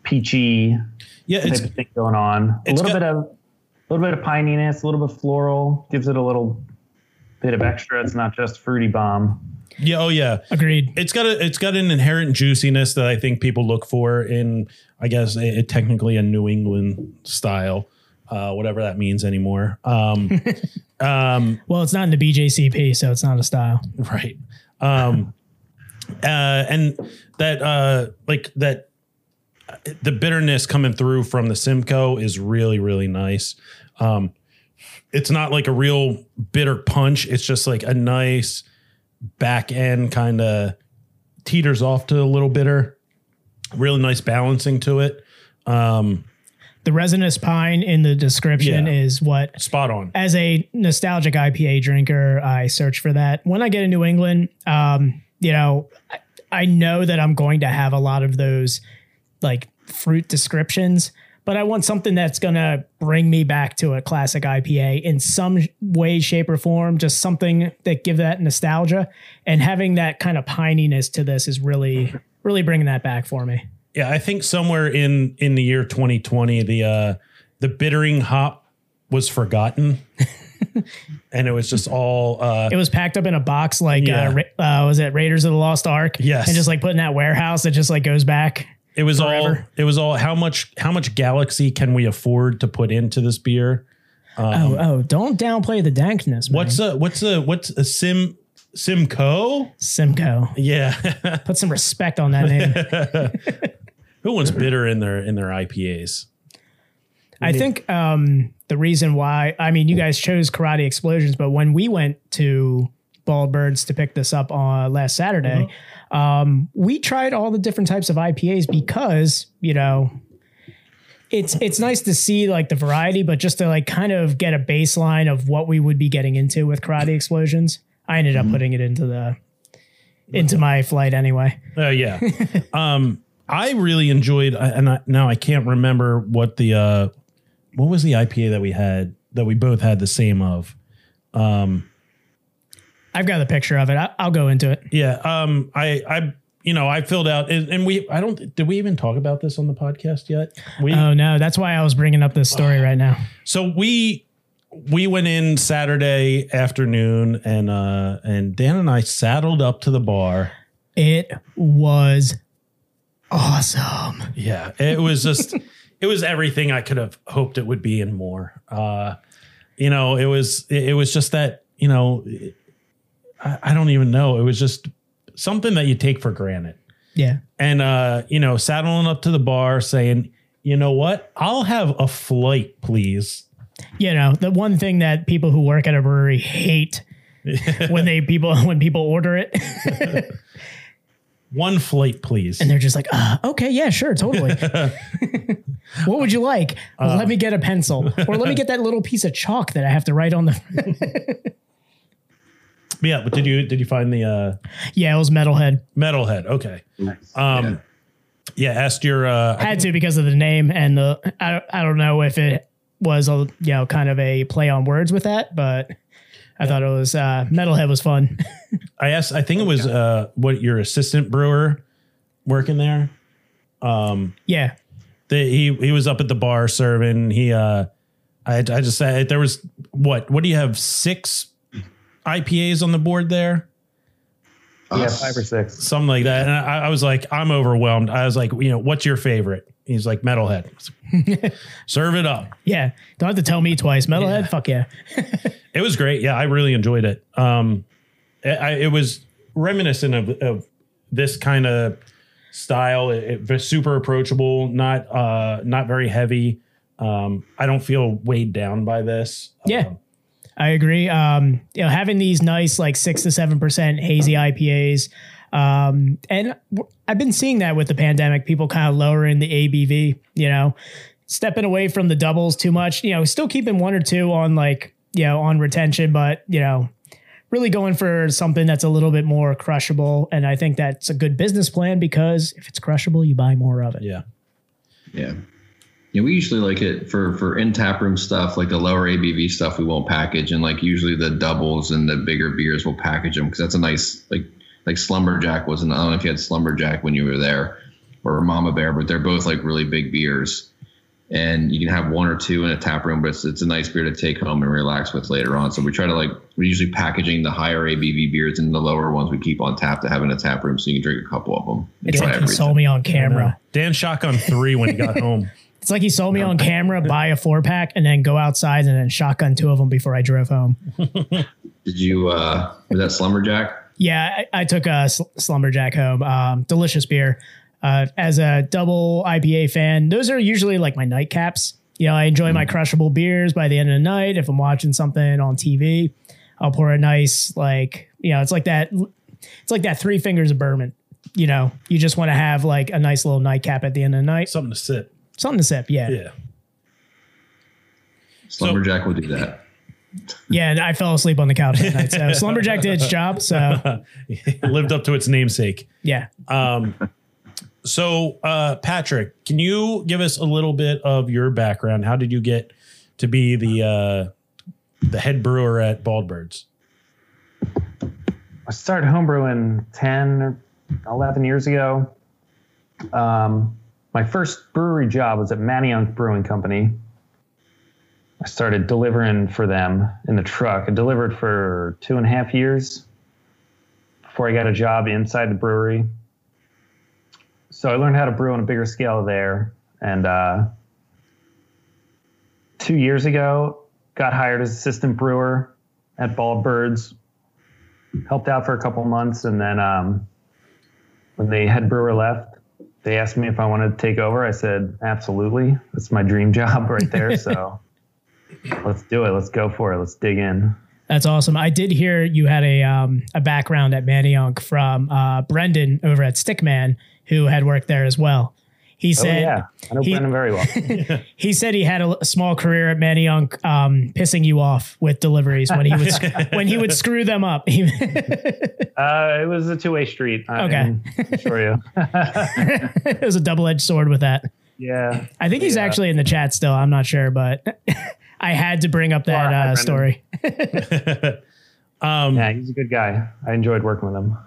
peachy Yeah, type it's of thing going on. A little got- bit of a little bit of pininess, a little bit floral, gives it a little bit of extra. It's not just fruity bomb. yeah oh yeah. Agreed. It's got a it's got an inherent juiciness that I think people look for in I guess a, a technically a New England style, uh, whatever that means anymore. Um, um, Well, it's not in the BJCP, so it's not a style. right um uh and that uh like that uh, the bitterness coming through from the simcoe is really really nice um it's not like a real bitter punch. It's just like a nice back end kind of teeters off to a little bitter. Really nice balancing to it. Um The resinous pine in the description Yeah. is what spot on. as a nostalgic IPA drinker, I search for that. When I get in New England, um, you know, I, I know that I'm going to have a lot of those like fruit descriptions, but I want something that's going to bring me back to a classic IPA in some way, shape, or form. Just something that give that nostalgia and having that kind of pininess to this is really, really bringing that back for me. Yeah, I think somewhere in in the year 2020, the uh the bittering hop was forgotten, and it was just all uh It was packed up in a box like Yeah. uh, uh, was it Raiders of the Lost Ark? Yes. and just like put in that warehouse that just like goes back. It was all it was all how much how much galaxy can we afford to put into this beer? oh, um, oh, don't downplay the dankness. Man. What's a what's a what's a sim Simcoe? Simcoe? Yeah, Put some respect on that name. who wants bitter in their in their IPAs? I think um, the reason why, I mean, you guys chose Karate Explosions, but when we went to Bald Birds to pick this up on last Saturday, uh-huh. Um, we tried all the different types of IPAs because, you know, it's it's nice to see like the variety, but just to like kind of get a baseline of what we would be getting into with Karate Explosions. I ended up putting it into the into my flight anyway. Uh, yeah. um, I really enjoyed, and I, now I can't remember what the uh, what was the IPA that we had that we both had the same of. I've got the picture of it. I, I'll go into it. Yeah. Um, I, I, you know, I filled out, and, and we, I don't, did we even talk about this on the podcast yet? We, Oh no, that's why I was bringing up this story right now. so we, we went in Saturday afternoon, and uh, and Dan and I saddled up to the bar. It was awesome. Yeah, it was just, it was everything I could have hoped it would be and more. Uh, you know, it was, it, it was just that, you know, I, I don't even know. It was just something that you take for granted. Yeah. and uh, you know, saddling up to the bar saying, you know what, I'll have a flight, please. You know, the one thing that people who work at a brewery hate when they people when people order it. One flight, please. And they're just like, uh, okay, yeah, sure, totally. what would you like? Uh. let me get a pencil, or let me get that little piece of chalk that I have to write on the. Yeah, but did you did you find the uh, yeah, it was metalhead. metalhead? Okay. Nice. Um, yeah. asked your. Uh, Had to because of the name and the. I I don't know if it was a you know kind of a play on words with that, but I thought it was uh, metalhead was fun. I asked. I think it was uh, what your assistant brewer working there. Um yeah, The, he he was up at the bar serving. He uh, I I just said there was what what do you have six IPAs on the board there? Yeah, five or six. something like that. And I, I was like, I'm overwhelmed. I was like, you know, what's your favorite? He's like, Metalhead. Serve it up. yeah. Don't have to tell me twice. Metalhead, fuck yeah. It was great. Yeah, I really enjoyed it. Um, I, I- it was reminiscent of, of this kind of style. It, it was super approachable, not uh, not very heavy. Um, I don't feel weighed down by this. Yeah. Um, I agree. Um, you know, having these nice like six to seven percent hazy IPAs, um, and I've been seeing that with the pandemic, people kind of lowering the ABV. You know, stepping away from the doubles too much. You know, still keeping one or two on like you know on retention, but you know, really going for something that's a little bit more crushable. And I think that's a good business plan because if it's crushable, you buy more of it. yeah. Yeah. Yeah, we usually like it for for in tap room stuff, like the lower ABV stuff. We won't package, and like usually the doubles and the bigger beers we'll package them because that's a nice like like Slumberjack wasn't. I don't know if you had Slumberjack when you were there, or Mama Bear, but they're both like really big beers, and you can have one or two in a tap room, but it's, it's a nice beer to take home and relax with later on. So we try to like we're usually packaging the higher ABV beers and the lower ones we keep on tap to have in a tap room, so you can drink a couple of them. and It's like he everything. sold me on camera. Dan shotgun three when he got home. It's like he sold me on camera, buy a four pack, and then go outside and then shotgun two of them before I drove home. Did you uh was that Slumberjack? Yeah, I, I took a sl- Slumberjack home. Um, delicious beer. Uh, as a double IPA fan, those are usually like my nightcaps. You know, I enjoy my crushable beers by the end of the night. If I'm watching something on TV, I'll pour a nice like you know, it's like that. It's like that three fingers of bourbon. You know, you just want to have like a nice little nightcap at the end of the night. Something to sip. Something to sip. Yeah. Yeah. Slumberjack will do that. Yeah, and I fell asleep on the couch that night. So Slumberjack did its job. So Lived up to its namesake. yeah. Um, So, uh, Patrick, can you give us a little bit of your background? How did you get to be the uh, the head brewer at Bald Birds? I started homebrewing 10 or 11 years ago. Um, my first brewery job was at Manayunk Brewing Company. I started delivering for them in the truck. I delivered for two and a half years before I got a job inside the brewery. So I learned how to brew on a bigger scale there. And uh, two years ago, got hired as assistant brewer at Bald Birds helped out for a couple months and then um, when the head brewer left they asked me if i wanted to take over. I said absolutely. That's my dream job right there. So let's do it. Let's go for it. Let's dig in. That's awesome. I did hear you had a um, a background at Manayunk from uh, Brendan over at Stickman, who had worked there as well. He oh said yeah i know he- brendan very well he said he had a, a small career at Manayunk, um, pissing you off with deliveries when he would sc- when he would screw them up. Uh, it was a two-way street I Okay. can assure you it was a double edged sword with that. yeah I think he's Yeah. actually in the chat still. I'm not sure, but I had to bring up that Hi, uh, Brendan. story. yeah he's a good guy i enjoyed working with him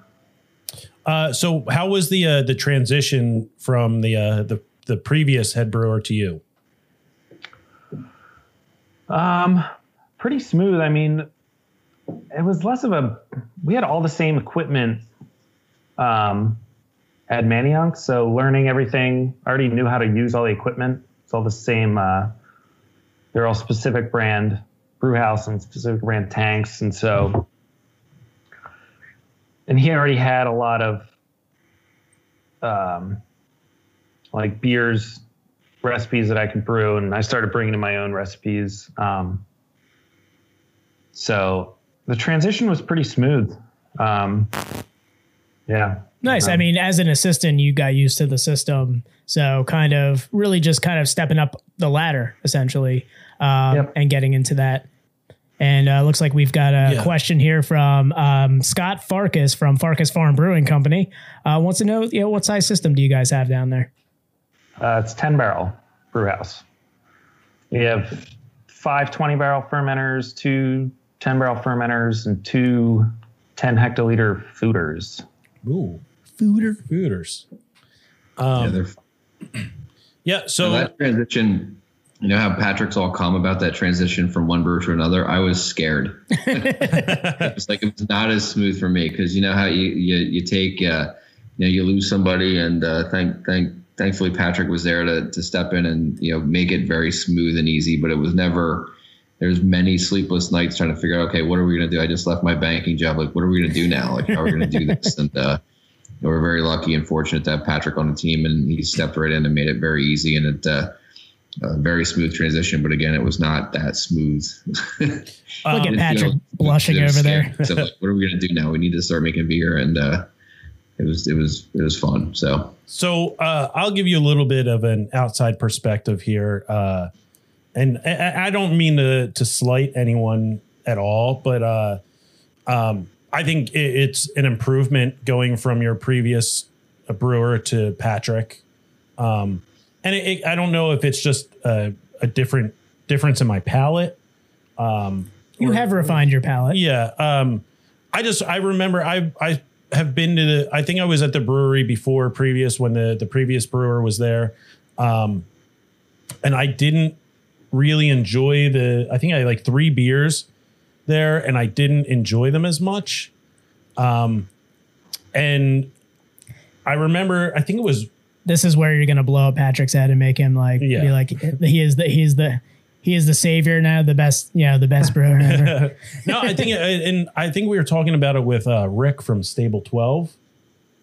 Uh, so, how was the uh, the transition from the uh, the the previous head brewer to you? Um, pretty smooth. I mean, it was less of a. We had all the same equipment. Um, at Manayunk, so learning everything. I already knew how to use all the equipment. It's all the same. Uh, they're all specific brand brew house and specific brand tanks, and so. And he already had a lot of. Um, like beers recipes that I could brew, and I started bringing in my own recipes. Um, so the transition was pretty smooth. Um, Yeah. Nice. I Um, mean, as an assistant, you got used to the system, so kind of really just kind of stepping up the ladder essentially, um, Yep. and getting into that. And uh, looks like we've got a Yeah. question here from um, Scott Farkas from Farkas Farm Brewing Company. Uh, wants to know, you know, what size system do you guys have down there? Uh, it's 10 barrel brew house. We have five 20 barrel fermenters, two 10 barrel fermenters, and two 10 hectoliter foeders. Ooh, foeder, foeders. yeah, Um, they're yeah. So So that transition, you know how Patrick's all calm about that transition from one brewer to another. I was scared. it's like it's not as smooth for me because you know how you you, you take uh, you know you lose somebody and uh, thank thank thankfully Patrick was there to to step in and you know make it very smooth and easy. But it was never. There's many sleepless nights trying to figure out okay what are we gonna do? I just left my banking job. Like what are we gonna do now? Like how are we gonna do this? And uh, we're very lucky and fortunate to have Patrick on the team, and he stepped right in and made it very easy and it uh, a very smooth transition. But again, it was not that smooth. Look at Patrick feels- blushing over there. so like, what are we going to do now? We need to start making beer, and uh, it was it was it was fun. So So uh, I'll give you a little bit of an outside perspective here, uh, and I, I don't mean to to slight anyone at all, but uh, um, I think it, it's an improvement going from your previous brewer to Patrick, um, and it, it, I don't know if it's just a, a different difference in my palate. Um, You have refined your palate. yeah. Um, I just I remember I I have been to the I think I was at the brewery before previous when the the previous brewer was there, um, and I didn't really enjoy the. I think I had like three beers there, and I didn't enjoy them as much. Um, and I remember I think it was This is where you're gonna blow up Patrick's head and make him like Yeah. be like he is the he is the he is the savior now, the best you know the best brewer ever. no, I think, and I think we were talking about it with uh, Rick from Stable Twelve,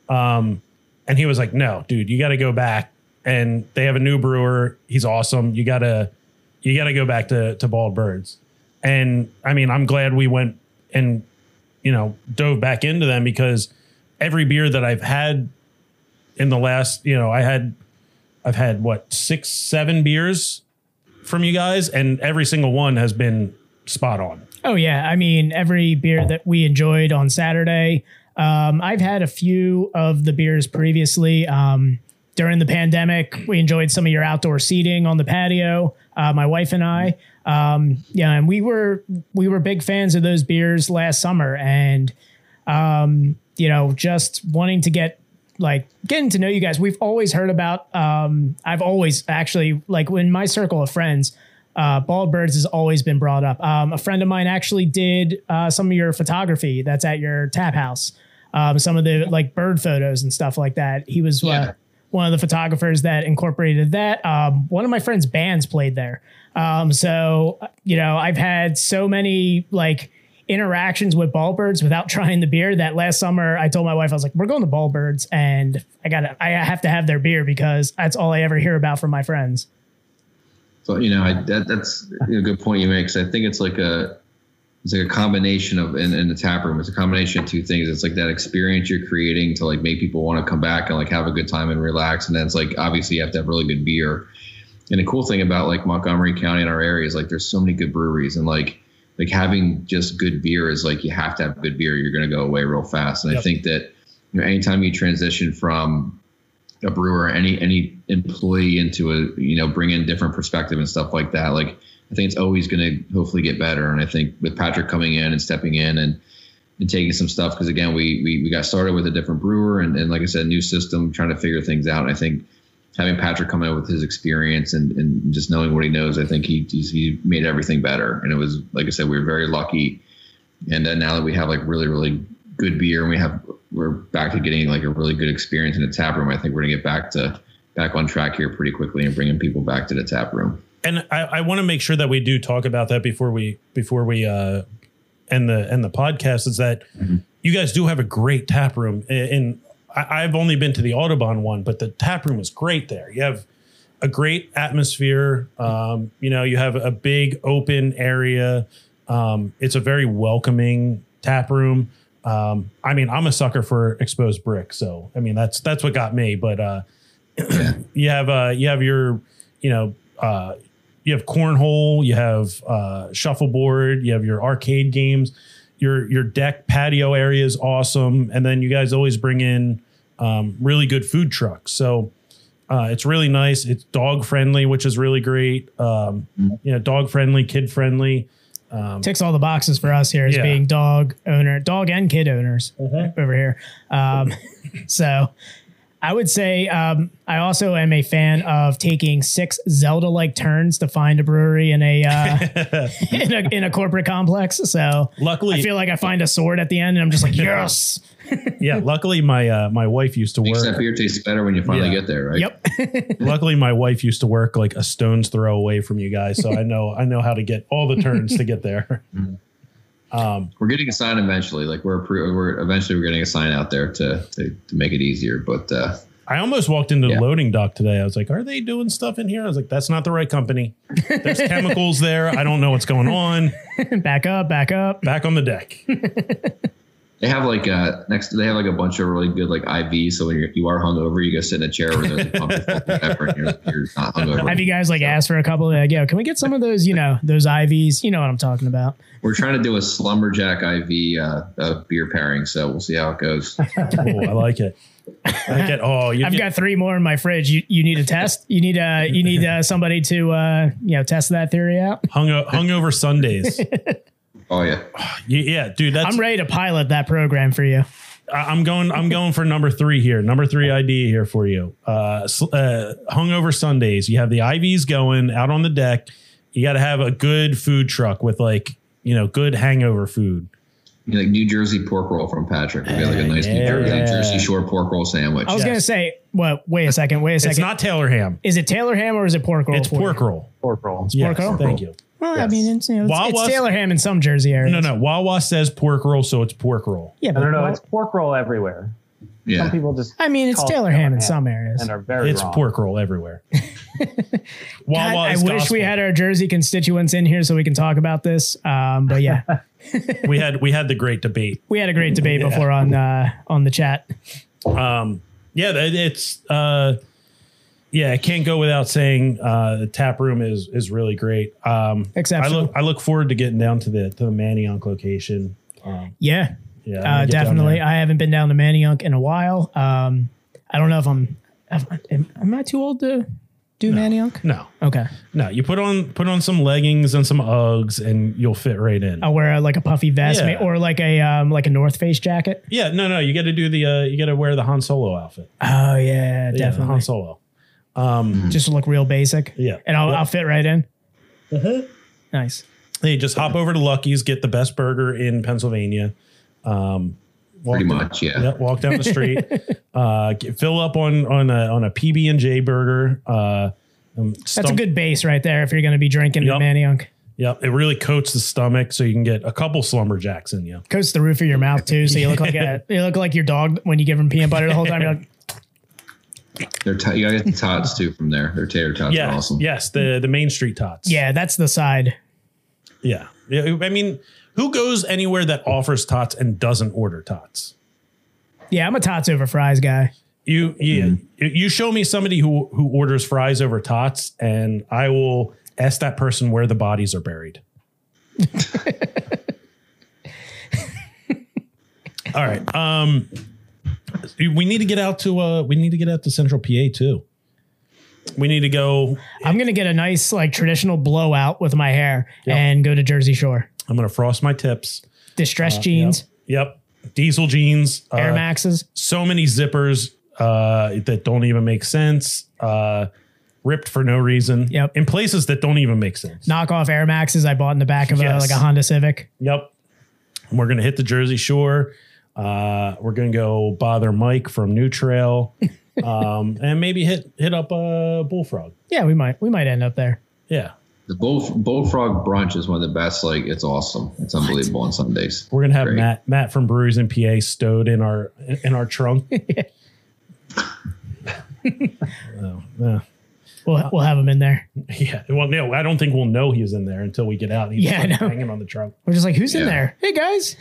um, and he was like, "No, dude, you got to go back." And they have a new brewer. He's awesome. You gotta, you gotta go back to to Bald Birds. And I mean, I'm glad we went and you know dove back into them because every beer that I've had in the last, you know, I had, I've had what six, seven beers from you guys, and every single one has been spot on. Oh yeah, I mean every beer that we enjoyed on Saturday. Um, I've had a few of the beers previously. Um, during the pandemic, we enjoyed some of your outdoor seating on the patio. Uh, my wife and I, um, yeah, and we were we were big fans of those beers last summer, and um, you know, just wanting to get like getting to know you guys. We've always heard about. Um, I've always actually like in my circle of friends, uh, bald birds has always been brought up. Um, a friend of mine actually did uh, some of your photography that's at your tap house. Um, some of the like bird photos and stuff like that. He was uh, one of the photographers that incorporated that. Um, one of my friend's bands played there. Um, so you know, I've had so many like interactions with Bald Birds without trying the beer. That last summer, I told my wife I was like, "We're going to Bald Birds, and I got I have to have their beer because that's all I ever hear about from my friends." So you know, I, that, that's a good point you make. Cause I think it's like a it's like a combination of in, in the tap room. It's a combination of two things. It's like that experience you're creating to like make people want to come back and like have a good time and relax. And then it's like obviously you have to have really good beer. And the cool thing about like Montgomery County and our area is like there's so many good breweries and like like having just good beer is like you have to have good beer. You're going to go away real fast. And I think that you know anytime you transition from a brewer, any any employee into a you know bring in different perspective and stuff like that. Like I think it's always going to hopefully get better. And I think with Patrick coming in and stepping in and and taking some stuff because again we, we we got started with a different brewer and, and like I said new system trying to figure things out. And I think having Patrick come in with his experience and, and just knowing what he knows, I think he he's, he made everything better. And it was like I said, we were very lucky. And then now that we have like really really good beer and we have we're back to getting like a really good experience in the tap room. I think we're gonna get back to back on track here pretty quickly and bringing people back to the tap room. and I, I want to make sure that we do talk about that before we before we uh end the end the podcast is that you guys do have a great tap room and I, I've only been to the Audubon one, but the tap room is great there. You have a great atmosphere. Um, you know, you have a big open area. Um, it's a very welcoming tap room. Um, I mean, I'm a sucker for exposed brick, so I mean that's that's what got me. But uh, you have uh, you have your you know uh, you have cornhole, you have uh, shuffleboard, you have your arcade games. Your your deck patio area is awesome, and then you guys always bring in um, really good food trucks. So uh, it's really nice. It's dog friendly, which is really great. Um, you know, dog friendly, kid friendly. Um, ticks all the boxes for us here as Yeah. being dog owner, dog and kid owners over here. Um, so I would say um, I also am a fan of taking six Zelda like turns to find a brewery in a, uh, in a in a corporate complex. So Luckily, I feel like I find a sword at the end, and I'm just like yes. yeah. Luckily, my uh, my wife used to Makes that beer tastes better when you finally Yeah. get there, right? Yep. Luckily, my wife used to work like a stone's throw away from you guys, so I know I know how to get all the turns to get there. We're getting a sign eventually. Like we're appro- we're eventually we're getting a sign out there to to, to make it easier. But uh, I almost walked into Yeah. the loading dock today. I was like, "Are they doing stuff in here?" I was like, "That's not the right company. There's chemicals there. I don't know what's going on." back up, back up. Back on the deck. they have like uh next they have like a bunch of really good like IVs. So when you're, you are hungover, you go sit in a chair where there's a pump of pepper and you're, you're not hungover. Have you guys like asked for a couple? Like, yo, can we get some of those? You know, those IVs. You know what I'm talking about. We're trying to do a slumberjack IV uh, uh, beer pairing, so we'll see how it goes. Oh, I like it. I like it. Oh, you I've get, got three more in my fridge. You you need a test. You need uh you need uh, somebody to uh you know test that theory out. hung hungover Sundays. Oh yeah, Yeah, yeah, dude. That's I'm ready to pilot that program for you. I- I'm going. I'm going for number three here. Number three idea here for you. Uh, uh, hungover Sundays. You have the IVs going out on the deck. You got to have a good food truck with like you know good hangover food. You know, like New Jersey pork roll from Patrick. We got like a nice New Jersey, Yeah. Jersey Shore pork roll sandwich. I was gonna say, what? Wait a second. Wait a second. It's not Taylor ham. is it Taylor ham or is it pork roll? It's for you? pork roll. Pork roll. Yes, roll? thank you. Well, I Yes. mean, it's, you know, it's, it's Taylor ham in some Jersey areas. No, no. Wawa says pork roll, so it's pork roll. Yeah, I but don't know. It's pork roll everywhere. yeah, Some people just. I mean, it's call it Taylor ham in some areas. and are very It's wrong. pork roll everywhere. God, Wawa I is wish we had our Jersey constituents in here so we can talk about this. Um, but yeah, we had we had the great debate. we had a great debate before on uh, on the chat. Yeah, that- it's uh, yeah. I can't go without saying uh, the tap room is is really great. Um, I look I look forward to getting down to the to the Manayunk location. Yeah, Yeah, uh, gonna get down definitely. I haven't been down to Manayunk in a while. Um, I don't know if I'm. Am, am I too old to do Manayunk? No, Okay, no. You put on put on some leggings and some Uggs, and you'll fit right in. I'll wear uh, like a puffy vest Yeah. or like a um, like a North Face jacket. Yeah, no, no. You got to do the uh, you got to wear the Han Solo outfit. Oh yeah, Yeah, definitely. Han Solo. Just look real basic. Yeah. and I'll, Yeah. I'll fit right in. Nice. Hey, just hop over to Lucky's, get the best burger in Pennsylvania. Um, walk pretty down- much. Yeah. Yeah, walk down the street, uh, get, fill up on on a on a PB and J burger. Uh, um, That's a good base right there if you're going to be drinking Yep. at Manayunk. Yep, it really coats the stomach, so you can get a couple slumberjacks in you. Coats the roof of your mouth too, so you look like a you look like your dog when you give him peanut butter the whole time. You're like, They're t- you gotta get the tots too from there. Their tater tots Yeah, are awesome. yes, the the Main Street tots. yeah, that's the side. yeah, yeah. I mean, who goes anywhere that offers tots and doesn't order tots? Yeah, I'm a tots over fries guy. You yeah, you show me somebody who who orders fries over tots, and I will ask that person where the bodies are buried. All right. Um, we need to get out to uh, we need to get out to Central PA too. We need to go. I'm gonna get a nice like traditional blowout with my hair and go to Jersey Shore. I'm gonna frost my tips. Distressed jeans, Yep. Diesel jeans. Air uh, Maxes. so many zippers uh, that don't even make sense. Uh, ripped for no reason. Yep. In places that don't even make sense. knockoff Air Maxes I bought in the back of a, Yes. like a Honda Civic. Yep. We're gonna hit the Jersey Shore. Uh, we're gonna go bother Mike from New Trail, um, and maybe hit hit up a bullfrog. Yeah, we might we might end up there. Yeah, The bull bullfrog brunch is one of the best. Like it's awesome. It's unbelievable on Sundays. we're gonna have Great. Matt Matt from Breweries and PA stowed in our in our trunk. Oh, yeah. We'll we'll have him in there. Yeah. Well, no, I don't think we'll know he's in there until we get out. He's Yeah, I like know. hanging on the trunk. We're just like, who's in there? Hey guys.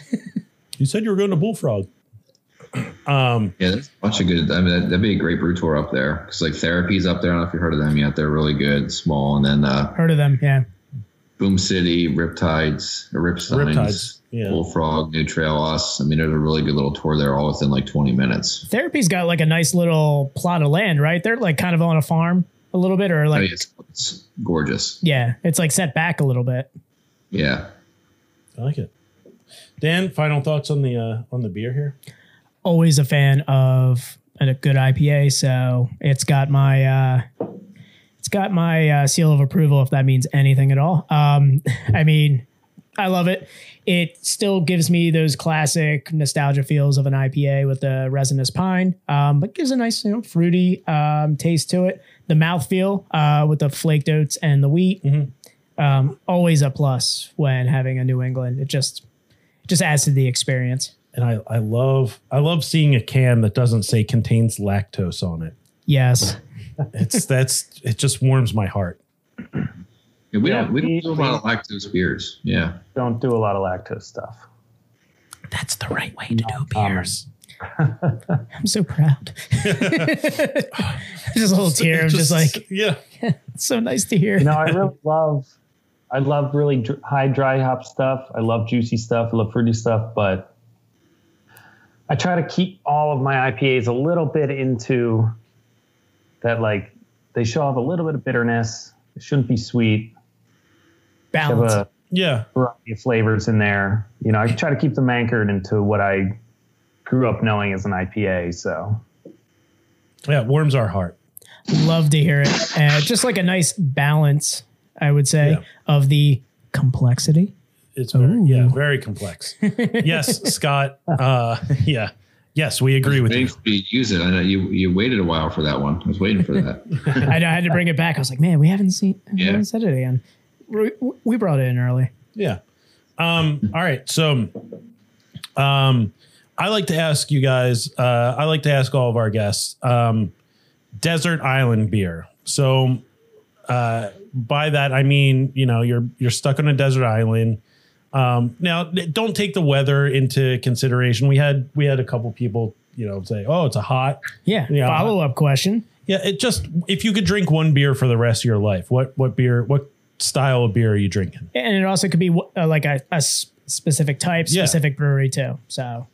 You said you were going to Bullfrog. Um, Yeah, there's a bunch of good. I mean, that'd, that'd be a great brew tour up there because like Therapy's up there. I don't know if you heard of them yet. They're really good, small, and then uh, Heard of them? Yeah. Boom City, Riptides, or Ripsteins, Riptides, yeah. Bullfrog, New Trail Us. I mean, there's a really good little tour there, all within like 20 minutes. Therapy's got like a nice little plot of land, right? They're like kind of on a farm a little bit, or I like mean, it's, it's gorgeous. yeah, it's like set back a little bit. Yeah. I like it. Dan, final thoughts on the uh, on the beer here? Always a fan of a good IPA, so it's got my uh, it's got my uh, seal of approval if that means anything at all. Um, I mean, I love it. It still gives me those classic nostalgia feels of an IPA with the resinous pine, um, but gives a nice, you know, fruity um, taste to it. The mouthfeel uh, with the flaked oats and the wheat, um, always a plus when having a New England. It just it just adds to the experience. And I, I love I love seeing a can that doesn't say contains lactose on it. Yes, It's that's it just warms my heart. Yeah, we Yeah, don't we we- don't do a lot of lactose beers. Yeah. Don't do a lot of lactose stuff. That's the right way to do beers. I'm so proud. just a little tear of just, like yeah. it's so nice to hear. You know, I really love, I love really dr- high dry hop stuff. I love juicy stuff. I love fruity stuff, but I try to keep all of my IPAs a little bit into that. Like they show off a little bit of bitterness. It shouldn't be sweet. Balance. Yeah. variety of flavors in there. You know, I try to keep them anchored into what I grew up knowing as an IPA. So Yeah, it warms our heart. Love to hear it. Uh, just like a nice balance, I would say, Yeah. of the complexity. It's very yeah, very complex. yes, Scott. Uh yeah. Yes, we agree with you. you use it. I know you you waited a while for that one. I was waiting for that. I, know, I had to bring it back. I was like, man, we haven't seen, we Yeah. haven't said it again. We, we brought it in early. Yeah. Um, all right. So um I like to ask you guys, uh, I like to ask all of our guests, um, desert island beer. So uh by that I mean, you know, you're you're stuck on a desert island. Um now don't take the weather into consideration. We had we had a couple people, you know, say, Oh, it's a hot. Yeah. Yeah. Follow up question. Yeah, it just if you could drink one beer for the rest of your life, what what beer what style of beer are you drinking? And it also could be uh, like a specific type, Yeah. specific brewery too. So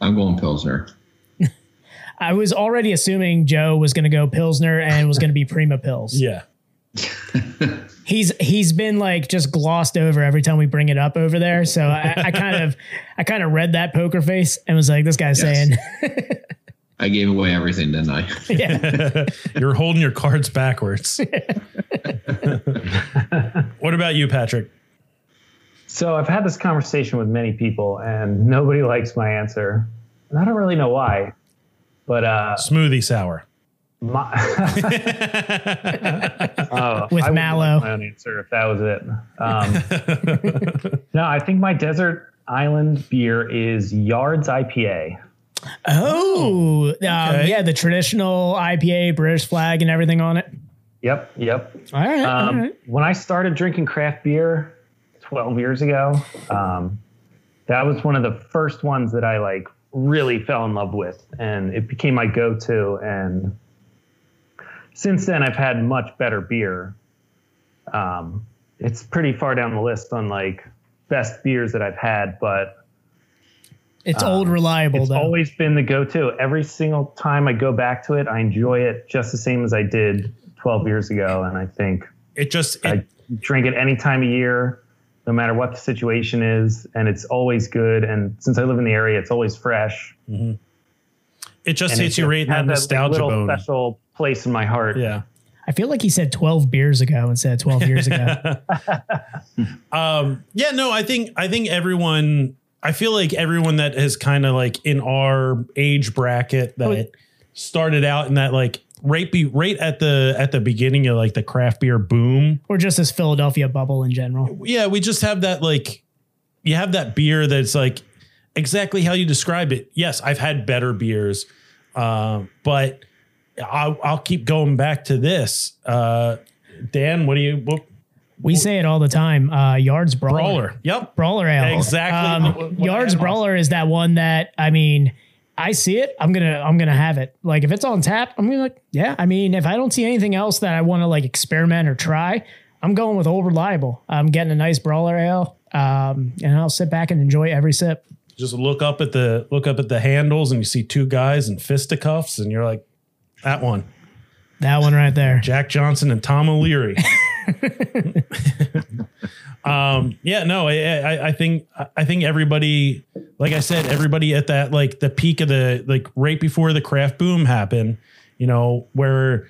I'm going Pilsner. I was already assuming Joe was going to go Pilsner and was going to be Prima Pils. Yeah. he's he's been like just glossed over every time we bring it up over there. So I, I kind of I kind of read that poker face and was like, this guy's Yes. saying, I gave away everything, didn't I? yeah, You're holding your cards backwards. what about you, Patrick? So I've had this conversation with many people, and nobody likes my answer, and I don't really know why. But uh, Smoothie sour. my, oh, With I wouldn't mallow. my own answer if that was it. Um, no, I think my desert island beer is Yards IPA. oh, um, yeah, the traditional IPA, British flag, and everything on it. Yep, yep. All right, Um, right. When I started drinking craft beer 12 years ago, um, that was one of the first ones that I like really fell in love with, and it became my go-to. And since then, I've had much better beer. Um, it's pretty far down the list on like best beers that I've had, but It's old, reliable um, it's though. always been the go-to. Every single time I go back to it, I enjoy it just the same as I did 12 years ago, and I think It just it, I drink it any time of year, no matter what the situation is, and it's always good. And since I live in the area, it's always fresh. it just And hits it you right in that has nostalgia little bone. special place in my heart. Yeah. I feel like he said 12 beers ago instead of 12 years ago. Um, yeah, no, I think I think everyone I feel like everyone that has kind of like in our age bracket that Oh. started out in that like right be right at the at the beginning of like the craft beer boom. or just this Philadelphia bubble in general. Yeah, we just have that like you have that beer that's like exactly how you describe it. Yes, I've had better beers, uh, but I'll, I'll keep going back to this. Uh, Dan, what do you what We say it all the time. Uh, yards brawler. Brawler. Yep. Brawler ale. Exactly Um, what I yards had brawler is that one that I mean, I see it. I'm gonna I'm gonna have it. Like if it's on tap, I'm gonna like, yeah. I mean, if I don't see anything else that I want to like experiment or try, I'm going with old reliable. I'm getting a nice brawler ale, um, and I'll sit back and enjoy every sip. Just look up at the look up at the handles and you see two guys in fisticuffs and you're like, that one. That one right there. Jack Johnson and Tom O'Leary. um, yeah, no, I, I, I think I think everybody, like I said, everybody at that like the peak of the like right before the craft boom happened, you know, where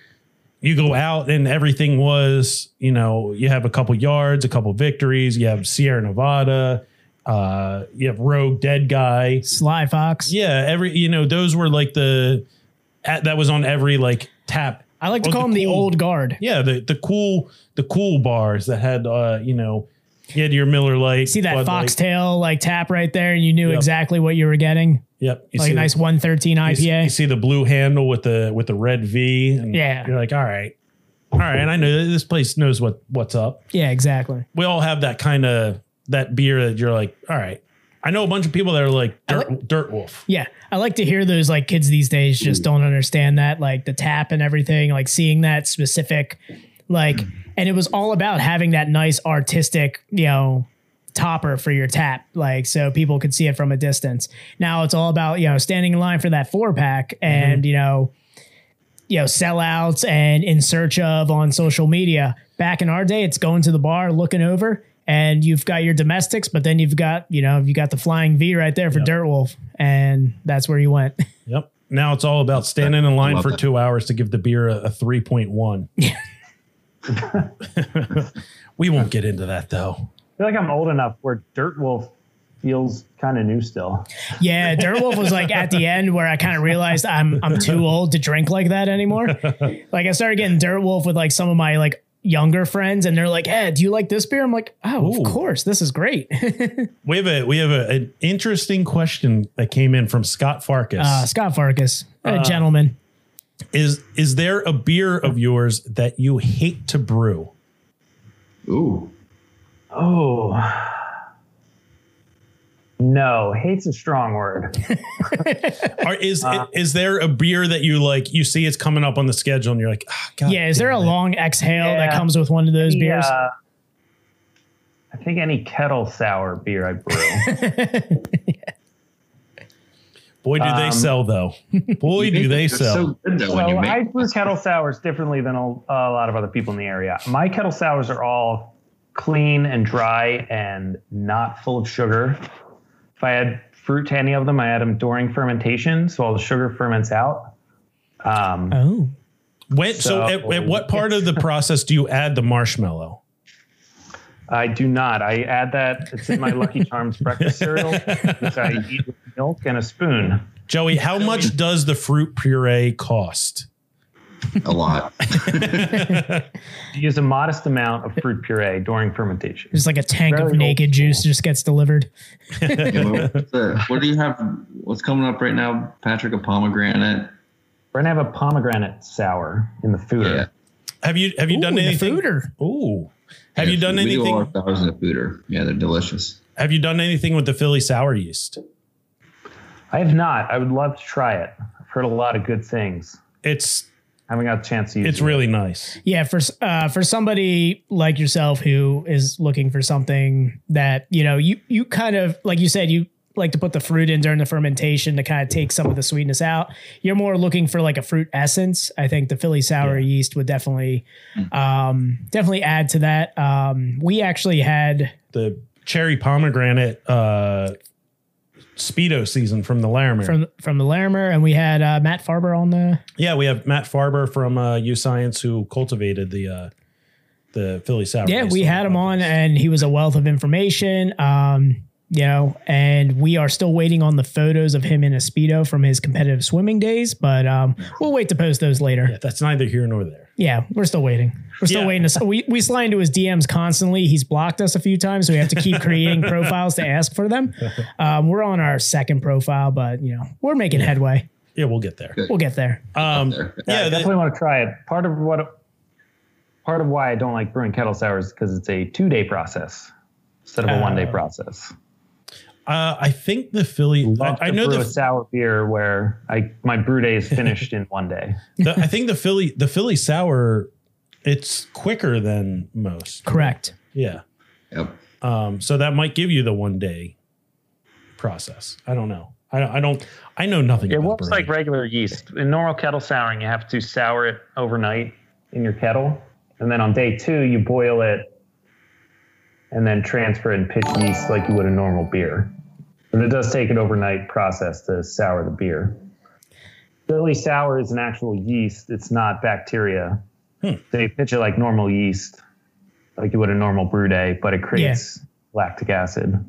you go out and everything was, you know, you have a couple yards, a couple victories, you have Sierra Nevada, uh, you have Rogue Dead Guy, Sly Fox. yeah, every you know those were like the at, that was on every like tap. I like to call them the cool- old guard. Yeah, the the cool the cool bars that had uh you know you had your Miller Lite. See that Bud Light. foxtail like tap right there, and you knew Yep. exactly what you were getting. Yep, you Like a nice the, 113 you see- IPA. You see the blue handle with the with the red V. And Yeah. you're like, all right, all right. And I know this place knows what what's up. yeah, exactly. We all have that kind of that beer that you're like, all right. I know a bunch of people that are like dirt, dirt wolf. Yeah, I like to hear those like kids these days just hmm. don't understand that like the tap and everything, like seeing that specific like hmm. and it was all about having that nice artistic, you know, topper for your tap like so people could see it from a distance. Now it's all about, you know, standing in line for that four pack mm-hmm. and, you know, you know, sellouts and in search of on social media. Back in our day, it's going to the bar, looking over, and you've got your domestics, but then you've got, you know, you got the flying V right there for Dirt Wolf, and that's where you went. Yep. Now it's all about standing in line for that. two hours to give the beer a, a 3.1. we won't get into that though. I feel like I'm old enough where Dirt Wolf feels kind of new still. yeah, Dirt Wolf was like at the end where I kind of realized I'm I'm too old to drink like that anymore. Like I started getting Dirt Wolf with like some of my like younger friends, and they're like, "Hey, do you like this beer?" I'm like, "Oh, Ooh. of course, this is great." We have a we have a, an interesting question that came in from Scott Farkas. uh, Scott Farkas, a gentleman. is is there a beer of yours that you hate to brew? Ooh. Oh. No, hate's a strong word. Or is is there a beer that you like? You see it's coming up on the schedule, and you're like, ah, God, Yeah, is there a it." long exhale that comes with one of those beers? Uh, I think any kettle sour beer I brew. Boy, do they Um, sell though! Boy, do they sell! so good though when so you make I brew kettle sours differently than a, a lot of other people in the area. My kettle sours are all clean and dry and not full of sugar. If I add fruit to any of them, I add them during fermentation, so all the sugar ferments out. Um, oh, When, so, So- at, at what part of the process do you add the marshmallow? I do not. I add that. It's in my Lucky Charms breakfast cereal, which I eat with milk and a spoon. Joey, how much does the fruit puree cost? A lot. Use a modest amount of fruit puree during fermentation. just like a tank Very of old naked juice just gets delivered. Yeah, what, the- what do you have? What's coming up right now, Patrick? A pomegranate. We're gonna have a pomegranate sour in the food. Yeah. Have you have you done Ooh, in the anything? foeder. Ooh, have you done we do all anything? our sours in the foeder. Yeah, they're delicious. Have you done anything with the Philly sour yeast? I have not. I would love to try it. I've heard a lot of good things. It's I haven't got a chance to use it's it. really nice. Yeah, for uh, for somebody like yourself who is looking for something that you know you you kind of like you said you like to put the fruit in during the fermentation to kind of take some of the sweetness out. You're more looking for like a fruit essence. I think the Philly sour yeast would definitely um, definitely add to that. Um, we actually had The cherry pomegranate uh, speedo season from the Larimer. from from the Larimer, and we had uh, Matt Farber on the yeah, we have Matt Farber from uh, U Science who cultivated the uh, the Philly sour. Yeah, we had him on, and he was a wealth of information. Um, you know, and we are still waiting on the photos of him in a speedo from his competitive swimming days, but um, we'll wait to post those later. Yeah, that's neither here nor there. Yeah, we're still waiting. We're still Yeah. waiting. To, we we slide into his DMs constantly. He's blocked us a few times, so we have to keep creating profiles to ask for them. Um, we're on our second profile, but you know, we're making headway. Yeah, we'll get there. We'll get there. Um, There. Yeah, I yeah, definitely want to try it. Part of what part of why I don't like brewing kettle sours because it's a two day process instead of a one day Oh. process. Uh, I think the Philly. I, Love I to know brew the, a sour beer where I my brew day is finished in one day. the. I think the Philly. The Philly sour. It's quicker than most. Correct. Yeah. Yep. Um. So that might give you the one day process. I don't know. I don't. I don't. I know nothing. It about works brewing. like regular yeast. In normal kettle souring, you have to sour it overnight in your kettle, and then on day two you boil it, and then transfer it and pitch yeast like you would a normal beer. But it does take an overnight process to sour the beer. Philly sour is an actual yeast; it's not bacteria. Hmm. They pitch it like normal yeast, like you would a normal brew day, but it creates lactic acid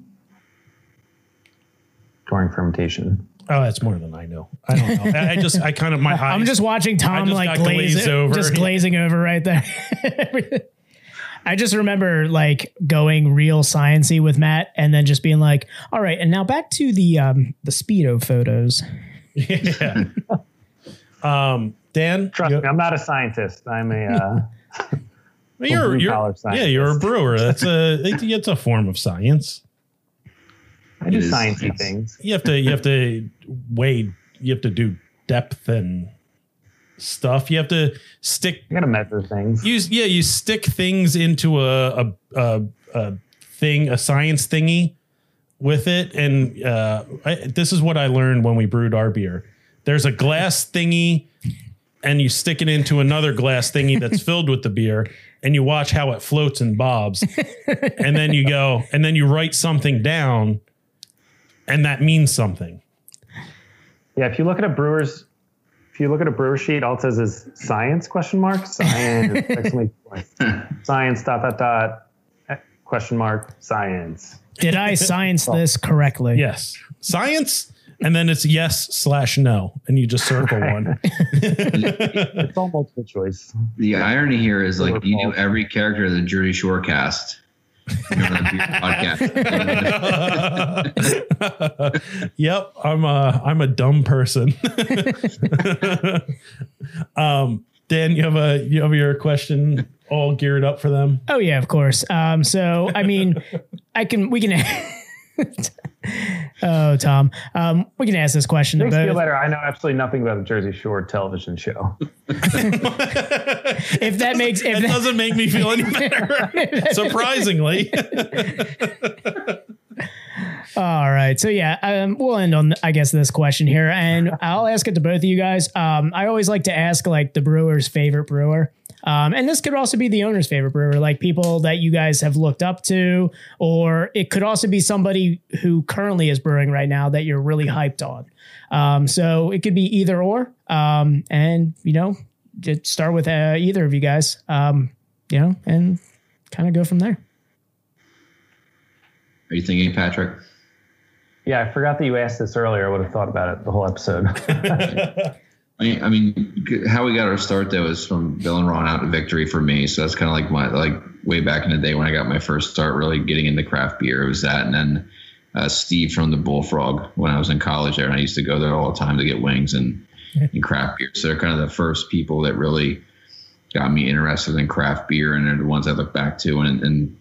during fermentation. Oh, that's more than I know. I don't know. I, I just. I kind of my. I'm just watching Tom just like glaze glazed over. just glazing over right there. I just remember like going real sciency with Matt and then just being like, all right, and now back to the um the speedo photos. Yeah. um. Dan. Trust you- me, I'm not a scientist. I'm a uh, Well, you're, you're yeah, you're a brewer. That's a it's a form of science. I do It is, sciencey things. You have to you have to weigh. You have to do depth and stuff. You have to stick. You gotta measure things. Use yeah. You stick things into a a, a, a thing, a science thingy with it, and uh, I, this is what I learned when we brewed our beer. There's a glass thingy, and you stick it into another glass thingy that's filled with the beer, and you watch how it floats and bobs, and then you go, and then you write something down, and that means something. Yeah, if you look at a brewer's, if you look at a brewer sheet, all it says is science question mark science science dot dot dot question mark science. Did I science oh. this correctly? Yes, science, and then it's yes slash no, and you just circle one. It's all multiple choice. The irony here is like you knew every character of the Jersey Shore cast. Remember that beer podcast? yep, I'm a I'm a dumb person. um, Dan, you have a you have your question all geared up for them. Oh yeah, of course. Um, so I mean, I can we can. oh, Tom, um, we can ask this question to Makes me feel both. better. I know absolutely nothing about the Jersey Shore television show. If that makes if It that, doesn't make me feel any better, surprisingly. All right. So yeah, um, we'll end on I guess this question here, and I'll ask it to both of you guys. Um, I always like to ask like the brewer's favorite brewer. Um, and this could also be the owner's favorite brewer, like people that you guys have looked up to, or it could also be somebody who currently is brewing right now that you're really hyped on. Um, so it could be either or. Um, and you know, just start with uh, either of you guys. Um, you know, and kind of go from there. Are you thinking, Patrick? Yeah, I forgot that you asked this earlier. I would have thought about it the whole episode. I mean, how we got our start though is from Bill and Ron out to victory for me. So that's kind of like my like way back in the day when I got my first start really getting into craft beer. It was that, and then uh, Steve from the Bullfrog when I was in college there, and I used to go there all the time to get wings and, and craft beer. So they're kind of the first people that really got me interested in craft beer, and they're the ones I look back to. And, and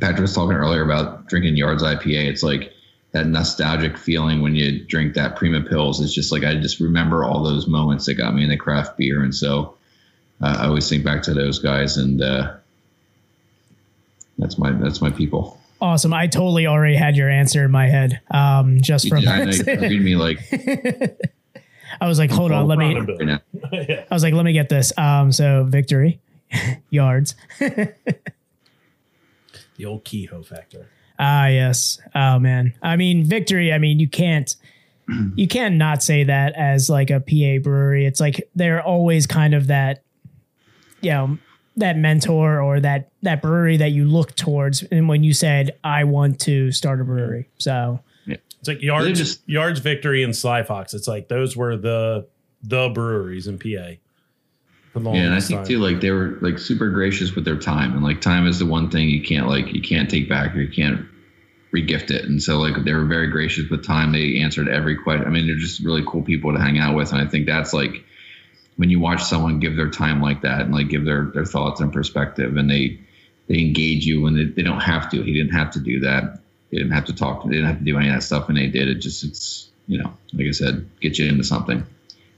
Patrick was talking earlier about drinking Yards IPA. It's like that nostalgic feeling when you drink that Prima Pils. It's just like I just remember all those moments that got me into craft beer, and so uh, I always think back to those guys, and uh, that's my that's my people. Awesome. I totally already had your answer in my head. Um, just from I know you're reading me like I was like, hold on, let me. right. I was like, let me get this. Um, so victory, yards. the old Kehoe factor. Ah, yes. Oh man. I mean, victory. I mean, you can't. You can't not say that as like a PA brewery. It's like they're always kind of that, you know, that mentor or that that brewery that you look towards. And when you said, "I want to start a brewery," so It's like yards, just- yards, victory, and Sly Fox. It's like those were the the breweries in PA. Yeah, and I think time. too, like they were like super gracious with their time, and like time is the one thing you can't like you can't take back or you can't regift it. And so like they were very gracious with time. They answered every question. I mean, they're just really cool people to hang out with, and I think that's like when you watch someone give their time like that and like give their their thoughts and perspective, and they they engage you when they, they don't have to. He didn't have to do that. They didn't have to talk. To, they didn't have to do any of that stuff, and they did. It just it's you know like I said, get you into something.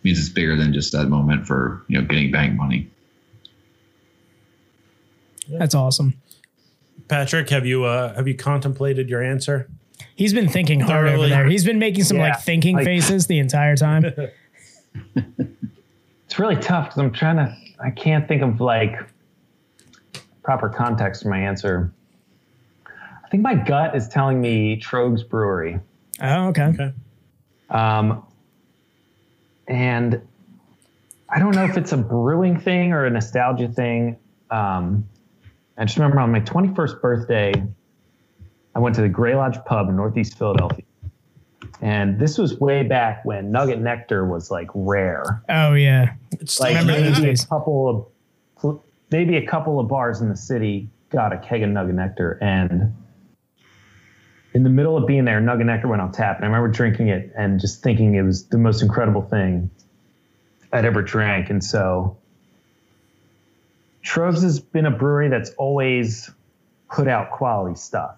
It means it's bigger than just that moment for you know getting bank money. That's awesome. Patrick, have you uh, have you contemplated your answer? He's been thinking hard over there. He's been making some Yeah, like thinking like- faces the entire time. It's really tough because I'm trying to. I can't think of like proper context for my answer. I think my gut is telling me Tröegs Brewery. oh, okay. Okay. Um, and I don't know if it's a brewing thing or a nostalgia thing. Um, I just remember on my 21st birthday, I went to the Grey Lodge Pub in Northeast Philadelphia. And this was way back when Nugget Nectar was like rare. Oh yeah. It's Like Remember maybe a couple of maybe a couple of bars in the city got a keg of Nugget Nectar and in the middle of being there, Nugget Nectar went on tap, and I remember drinking it and just thinking it was the most incredible thing I'd ever drank. And so, Tröegs has been a brewery that's always put out quality stuff.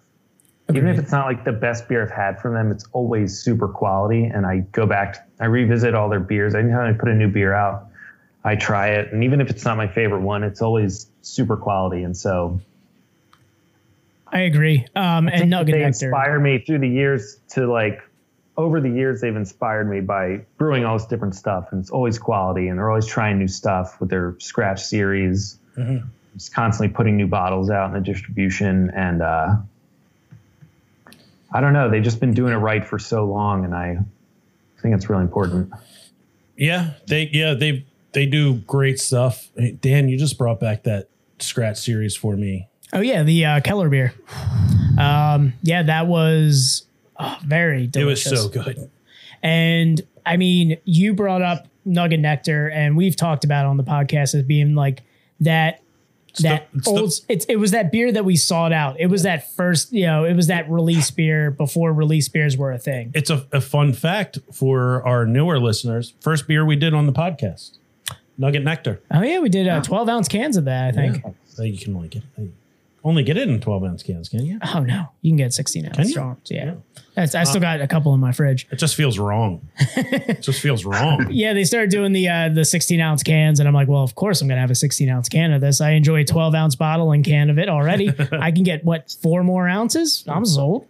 Even if it's not like the best beer I've had from them, it's always super quality. And I go back, I revisit all their beers. Anytime I put a new beer out, I try it. And even if it's not my favorite one, it's always super quality. And so, I agree. Um, and Nugget they Nectar. inspire me through the years to like over the years they've inspired me by brewing all this different stuff and it's always quality and they're always trying new stuff with their scratch series just constantly putting new bottles out in the distribution and uh i don't know they've just been doing it right for so long and i think it's really important Yeah, they yeah they they do great stuff. Hey, Dan, you just brought back that scratch series for me. Oh yeah, the uh, Keller beer. Um, yeah, that was oh, very delicious. It was so good. And I mean, you brought up Nugget Nectar, and we've talked about it on the podcast as being like that. That the- it's the- old, it's, it was that beer that we sought out. It was that first, you know, it was that release beer before release beers were a thing. It's a, a fun fact for our newer listeners. First beer we did on the podcast, Nugget Nectar. Oh yeah, we did uh, twelve ounce cans of that. I think. Uh, You can only get only get it in twelve ounce cans, can you? Oh no, you can get sixteen ounce Can you? strong. Yeah, That's, I still got a couple in my fridge. It just feels wrong. it just feels wrong. Yeah, they started doing the uh, the 16 ounce cans, and I'm like, well, of course I'm gonna have a 16 ounce can of this. I enjoy a 12 ounce bottle and can of it already. I can get what four more ounces? I'm sold.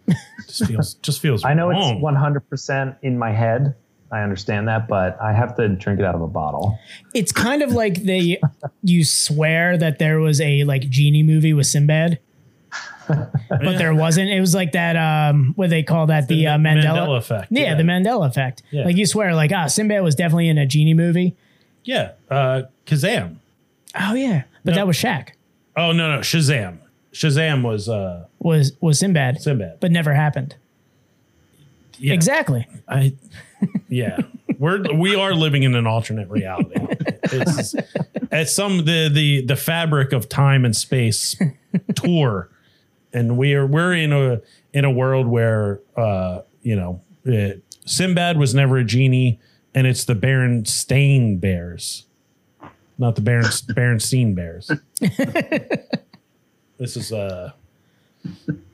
just feels just feels. i know wrong. it's 100% in my head i understand that but i have to drink it out of a bottle It's kind of like they you swear that there was a like genie movie with Sinbad. but there wasn't. It was like that. Um, what they call that? The, uh, Mandela, Mandela effect. Yeah, the Mandela effect. Yeah. Like you swear, like ah, Sinbad was definitely in a genie movie. yeah. Uh, Kazaam. Oh yeah, but No. that was Shaq. Oh no no Shazam. Shazam was uh Was was Sinbad, Sinbad. but never happened. Yeah. Exactly. I yeah. We're we are living in an alternate reality. It's it's some the the the fabric of time and space tour, and we are we're in a in a world where uh you know uh, Sinbad was never a genie, and it's the Berenstain Bears, not the Beren Berenstein Bears. this is uh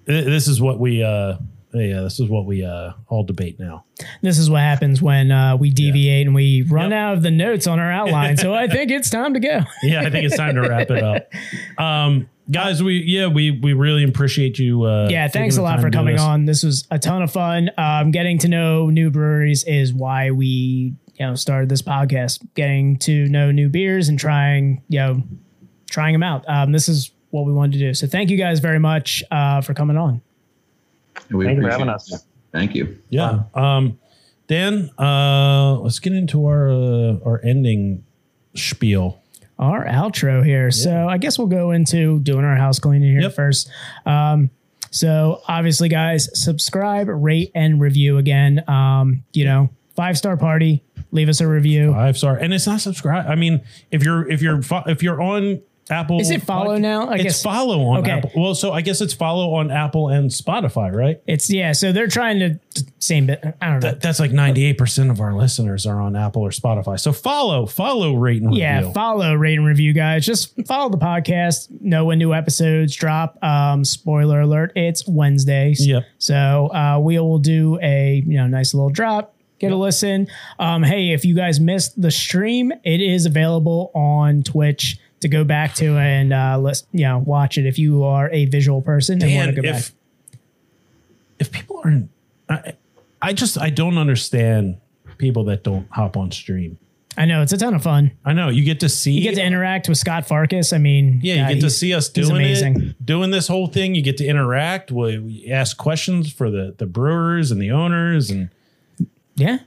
this is what we uh yeah this is what we uh all debate now. This is what happens when uh, we deviate and we run Yep. out of the notes on our outline. so I think it's time to go. yeah, I think it's time to wrap it up. Um, guys, we yeah we we really appreciate you. Uh, Yeah, thanks a lot for coming this. on. This was a ton of fun. Um, getting to know new breweries is why we you know started this podcast. Getting to know new beers and trying you know trying them out. Um, this is what we wanted to do. So thank you guys very much uh, for coming on. We Thank you for appreciate having it. us. Thank you. Yeah. Um, Dan, uh, let's get into our uh, our ending spiel. our outro here. So I guess we'll go into doing our house cleaning here Yep. first. Um, so obviously, guys, subscribe, rate, and review again. Um, you know, five star party. Leave us a review. Five star, and it's not subscribe. I mean, if you're if you're if you're on Apple, Is it follow Podca- now? I it's guess- follow on Okay. Apple. Well, so I guess it's follow on Apple and Spotify, right? It's yeah. So they're trying to same bit. I don't know. That, that's like 98% of our listeners are on Apple or Spotify. So follow, follow, rate, and review. yeah, review. follow, rate, and review, guys. Just follow the podcast. Know when new episodes drop. Um, spoiler alert: it's Wednesdays. Yep. So uh, we will do a you know nice little drop. Get a listen. Um, hey, if you guys missed the stream, it is available on Twitch to go back to and uh, let's you know watch it if you are a visual person and want to go if, back. if people aren't, I, I just, I don't understand people that don't hop on stream. I know it's a ton of fun. I know you get to see, You get to interact with Scott Farkas. I mean, yeah, you get to see us doing amazing. it, doing this whole thing. You get to interact. We, we ask questions for the the brewers and the owners, and Yeah.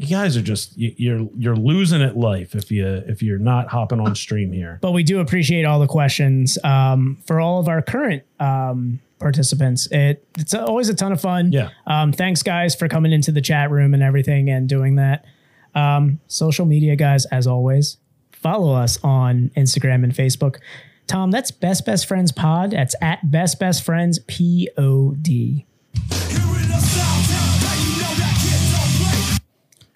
You guys are just you, you're you're losing at life if you if you're not hopping on stream here. but we do appreciate all the questions um, for all of our current um, participants. It it's always a ton of fun. Yeah. Um, thanks, guys, for coming into the chat room and everything and doing that. Um, social media, guys, as always, follow us on Instagram and Facebook. Tom, that's Best Best Friends Pod. That's at Best Best Friends P O D.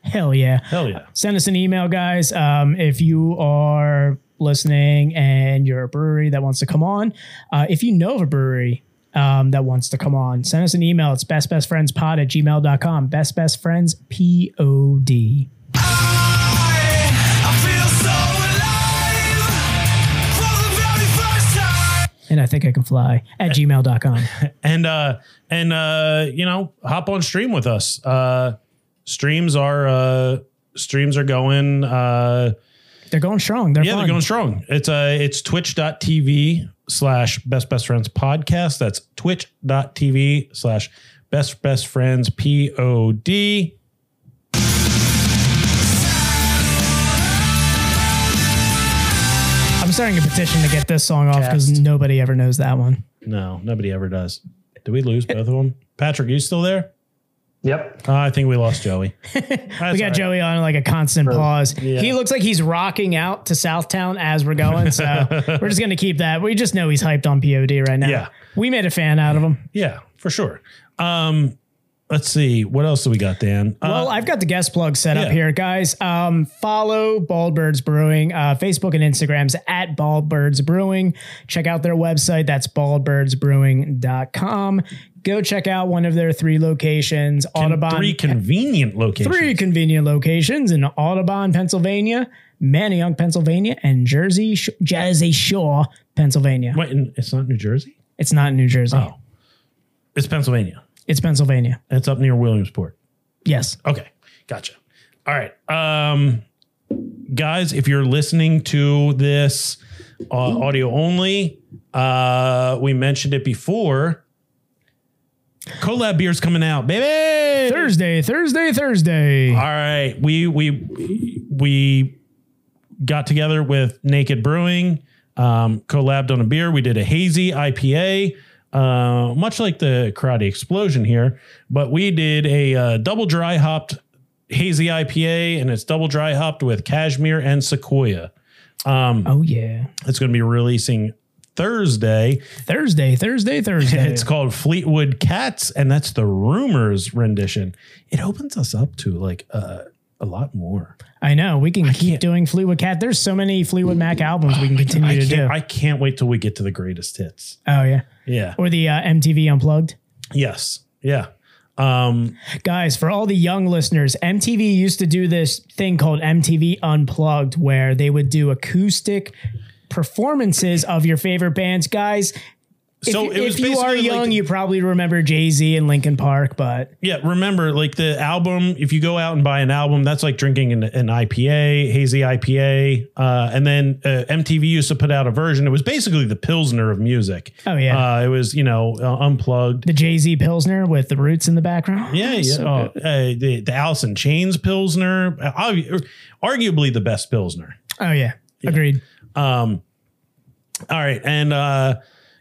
Hell yeah. Hell yeah. send us an email, guys. Um, if you are listening and you're a brewery that wants to come on, uh, if you know of a brewery um, that wants to come on, send us an email. It's bestbestfriendspod at gmail.com. Best Best Friends P O D. And I think I can fly at gmail.com. and uh and uh you know hop on stream with us uh streams are uh streams are going uh They're going strong. They're yeah fun. they're going strong. It's uh it's twitch.tv slash best best friends podcast. That's twitch.tv slash best best friends pod I'm starting a petition to get this song off because nobody ever knows that one. no nobody ever does. Did we lose both of them? Patrick you still there Yep. uh, i think we lost joey We got Joey on like a constant pause. He looks like he's rocking out to Southtown as we're going. So we're just going to keep that. We just know he's hyped on POD right now. Yeah. We made a fan out of him. yeah for sure um let's see what else do we got dan Uh, Well, I've got the guest plug set up here, guys. Um, follow Bald Birds Brewing, uh, Facebook and Instagrams at Baldbirds Brewing. Check out their website. That's baldbirdsbrewing.com. Go check out one of their three locations, Audubon. three convenient locations three convenient locations in Audubon, Pennsylvania, Manayunk, Pennsylvania, and Jersey, Sh- Jersey Shore, Pennsylvania. Wait, it's not new jersey It's not New Jersey. Oh. It's Pennsylvania. It's Pennsylvania. It's up near Williamsport. Yes. Okay, gotcha. All right, um, guys, if you're listening to this uh, audio only, uh, we mentioned it before. Collab beer's coming out, baby. Thursday, Thursday, Thursday. All right, we we we got together with Naked Brewing, um, collabed on a beer. We did a hazy IPA, uh, much like the Karate Explosion here, but we did a uh, double dry hopped hazy IPA, and it's double dry hopped with cashmere and sequoia. Um, Oh, yeah. It's going to be releasing Thursday. Thursday, Thursday, Thursday. It's called Fleetwood Cats, and that's the Rumors rendition. It opens us up to like uh, a lot more. I know. We can keep doing Fleetwood Cat. There's so many Fleetwood Mac albums we can continue I to do. I can't wait till we get to the greatest hits. oh, yeah. Yeah. Or the uh, MTV Unplugged. Yes. Yeah. Um, Guys, for all the young listeners, MTV used to do this thing called MTV Unplugged where they would do acoustic performances of your favorite bands. Guys, So you- it was if you are basically like young, you probably remember Jay Z and Linkin Park, but yeah. Remember, like the album, if you go out and buy an album, that's like drinking an, an IPA, hazy IPA. Uh, and then uh, MTV used to put out a version. It was basically the Pilsner of music. Oh, yeah. Uh, it was, you know, uh, unplugged. the Jay Z Pilsner with the roots in the background. Yeah, yeah. So oh, uh, the the Alice in Chains Pilsner, uh, arguably the best Pilsner. Oh, yeah. Agreed. Um, all right, and uh,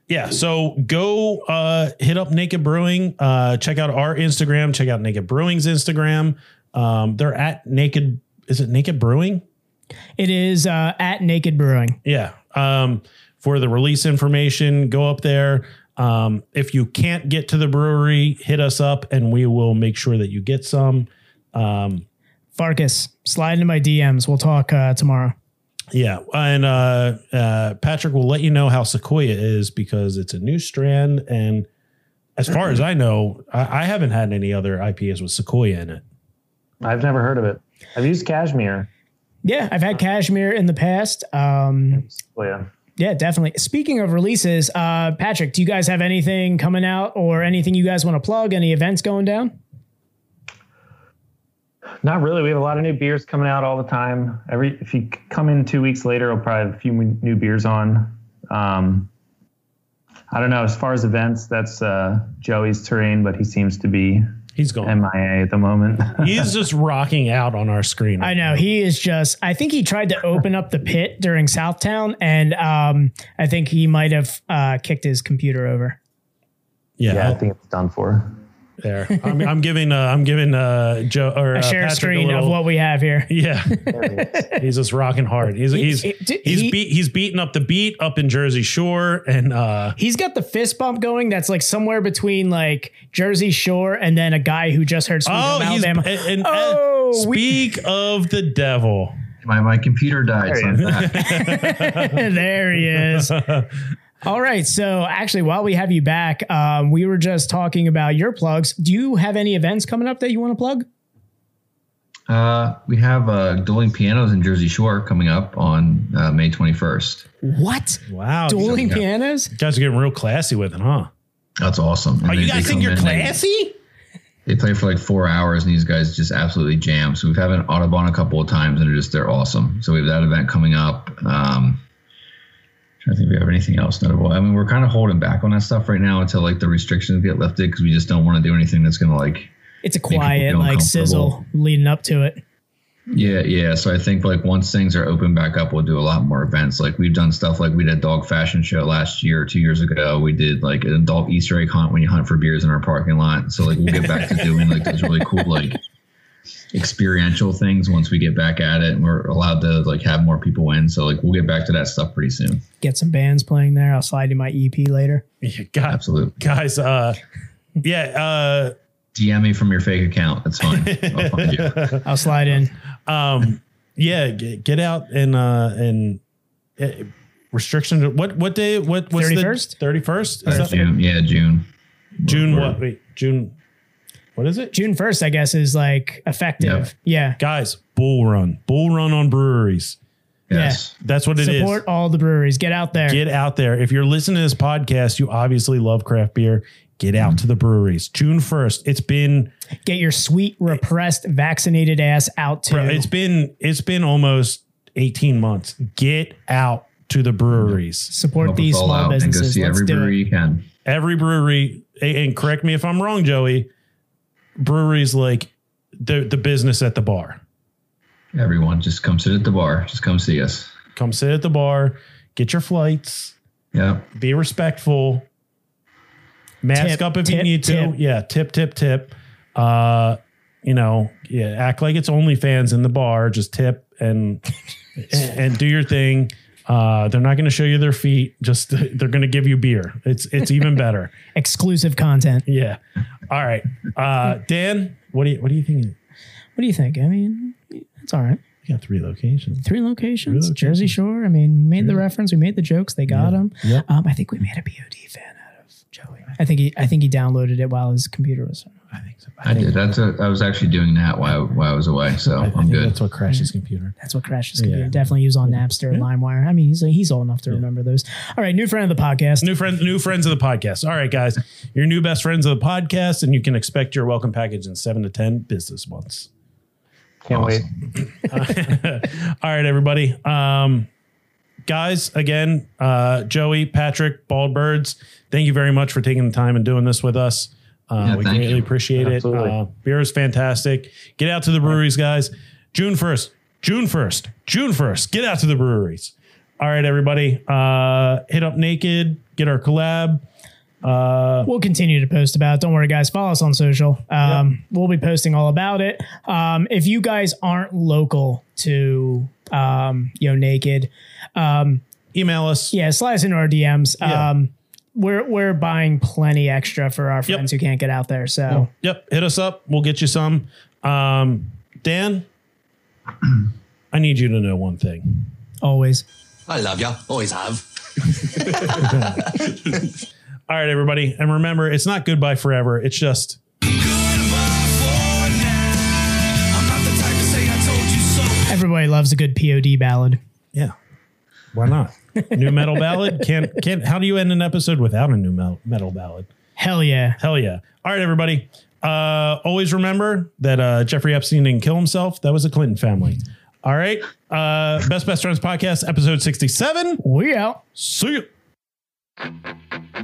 yeah, so go uh, hit up Naked Brewing. Uh, check out our Instagram. Check out Naked Brewing's Instagram. Um, they're at Naked. Is it Naked Brewing? It is uh, at Naked Brewing. Yeah. Um, for the release information, go up there. Um, if you can't get to the brewery, hit us up and we will make sure that you get some. Farkas, slide into my DMs. We'll talk uh, tomorrow. Yeah, and uh, uh, Patrick will let you know how Sequoia is because it's a new strand, and as far as I know, I, I haven't had any other IPAs with Sequoia in it. I've never heard of it. I've used cashmere. Yeah, I've had cashmere in the past. Um, yeah. yeah, definitely. Speaking of releases, uh, Patrick, do you guys have anything coming out or anything you guys want to plug? Any events going down? Not really. We have a lot of new beers coming out all the time. Every if you come in two weeks later, we'll probably have a few new beers on. Um, I don't know. As far as events, that's uh, Joey's terrain, but he seems to be He's going. MIA at the moment. He's just rocking out on our screen. I know he is just. I think he tried to open up the pit during Southtown, and um, I think he might have uh, kicked his computer over. Yeah, yeah, I think it's done for. There. I'm, I'm giving. Uh, I'm giving uh, Joe or A uh, share Patrick screen a of what we have here. Yeah, he's just rocking hard. He's he's he- he- he's he- beat he's beating up the beat up in Jersey Shore, and uh, He's got the fist bump going. That's like somewhere between like Jersey Shore and then a guy who just heard Sweet oh, Home he's and, Alabama. and, Oh, we- speak of the devil. My my computer died. There I'm he is. back. there he is. All right. So actually, while we have you back, um, we were just talking about your plugs. Do you have any events coming up that you want to plug? Uh, we have uh, Dueling Pianos in Jersey Shore coming up on uh, May 21st. What? Wow, Dueling yeah. pianos? you guys are getting real classy with it, huh? That's awesome. And Oh, you they guys think you're in, they- classy? They play for like four hours, and these guys just absolutely jam. So we've had an Audubon a couple of times, and they're just they're awesome. So we have that event coming up. Um, trying to think if we have anything else notable. I mean, we're kind of holding back on that stuff right now until like the restrictions get lifted because we just don't want to do anything that's gonna like It's a quiet like sizzle leading up to it. Yeah, yeah. So I think like once things are open back up, we'll do a lot more events. Like we've done stuff like we did dog fashion show last year, or two years ago. We did like an adult Easter egg hunt when you hunt for beers in our parking lot. So like we'll get back to doing like those really cool like experiential things once we get back at it and we're allowed to like have more people in. So like we'll get back to that stuff pretty soon. Get some bands playing there. I'll slide you my EP later. Yeah, God, Absolutely. guys. Uh, yeah. Uh, DM me from your fake account. That's fine. I'll find you. I'll slide in. um, yeah. Get, get out and uh, and uh, restriction. What what day? What what's 31st? Thirty first. June. Yeah, June. June We're- what? Wait, June. What is it? June 1st, I guess, is like effective. Yeah. Guys, bull run, bull run on breweries. Yes. That's what it is. Support all the breweries. Get out there. Get out there. If you're listening to this podcast, you obviously love craft beer. Get out to the breweries. June 1st. It's been Get your sweet, repressed, vaccinated ass out to. bro, it's been it's been almost 18 months. Get out to the breweries. support Help these small out and go businesses. see Let's every do brewery it. you can. Every brewery, and and correct me if I'm wrong, Joey. Breweries like the the business at the bar. Everyone, just come sit at the bar. Just come see us. Come sit at the bar, get your flights, Yeah. be respectful. Mask Tip, up if you tip, need to. Yeah, tip, tip, tip. Uh, you know, yeah, act like it's only fans in the bar. Just tip and and, and do your thing. Uh, they're not going to show you their feet. Just they're going to give you beer. It's it's even better. Exclusive content. Yeah. All right, uh, Dan. What do you what do you think? What do you think? I mean, it's all right. We got three locations. Three locations, locations. Jersey Shore. I mean, we made the reference. We made the jokes. They got them. Yep. Um, I think we made a POD fan out of Joey. I think he. I think he downloaded it while his computer was. I think so. I did. That's a, I was actually doing that while while I was away, so I, I I'm good. that's what crashed his computer. That's what crashed his computer. Yeah. Definitely use on Napster, and LimeWire. I mean, he's he's old enough to remember those. All right, new friend of the podcast. New friend, new friends of the podcast. All right, guys, your new best friends of the podcast, and you can expect your welcome package in seven to ten business months. Can't wait. All right, everybody. Um, guys, again, uh, Joey, Patrick, Bald Birds, thank you very much for taking the time and doing this with us. Uh, Yeah, we thank greatly you. appreciate Absolutely. it. Uh, beer is fantastic. Get out to the breweries, guys. June 1st, June 1st, June 1st. Get out to the breweries. All right, everybody. Uh, hit up Naked, get our collab. We'll continue to post about it. Don't worry, guys. Follow us on social. Um, We'll be posting all about it. Um, if you guys aren't local to um, you know Naked, Email us. yeah, slide us into our DMs. Yeah. We're we're buying plenty extra for our friends who can't get out there. So Yep. Hit us up. We'll get you some. Um, Dan, I need you to know one thing. always. I love ya. Always have. All right, everybody. And remember, it's not goodbye forever. It's just Everybody loves a good POD ballad. yeah. Why not? New metal ballad? Can't can't how do you end an episode without a nu metal, metal ballad? Hell yeah. Hell yeah. All right, everybody. Uh, always remember that uh, Jeffrey Epstein didn't kill himself. That was a Clinton family. All right. Uh, Best Best Friends Podcast, episode 67. We out. See you.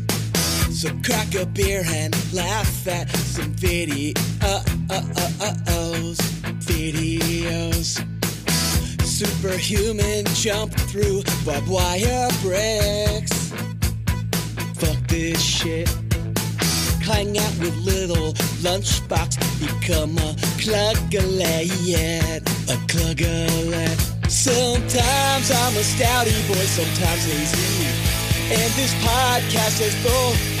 So crack a beer and laugh at some videos. Uh uh uh videos. Superhuman jump through barbed wire bricks. Fuck this shit. Hang out with little lunchbox. Become a cluggalet. A cluggalet. Sometimes I'm a stouty boy, sometimes lazy. And this podcast is both,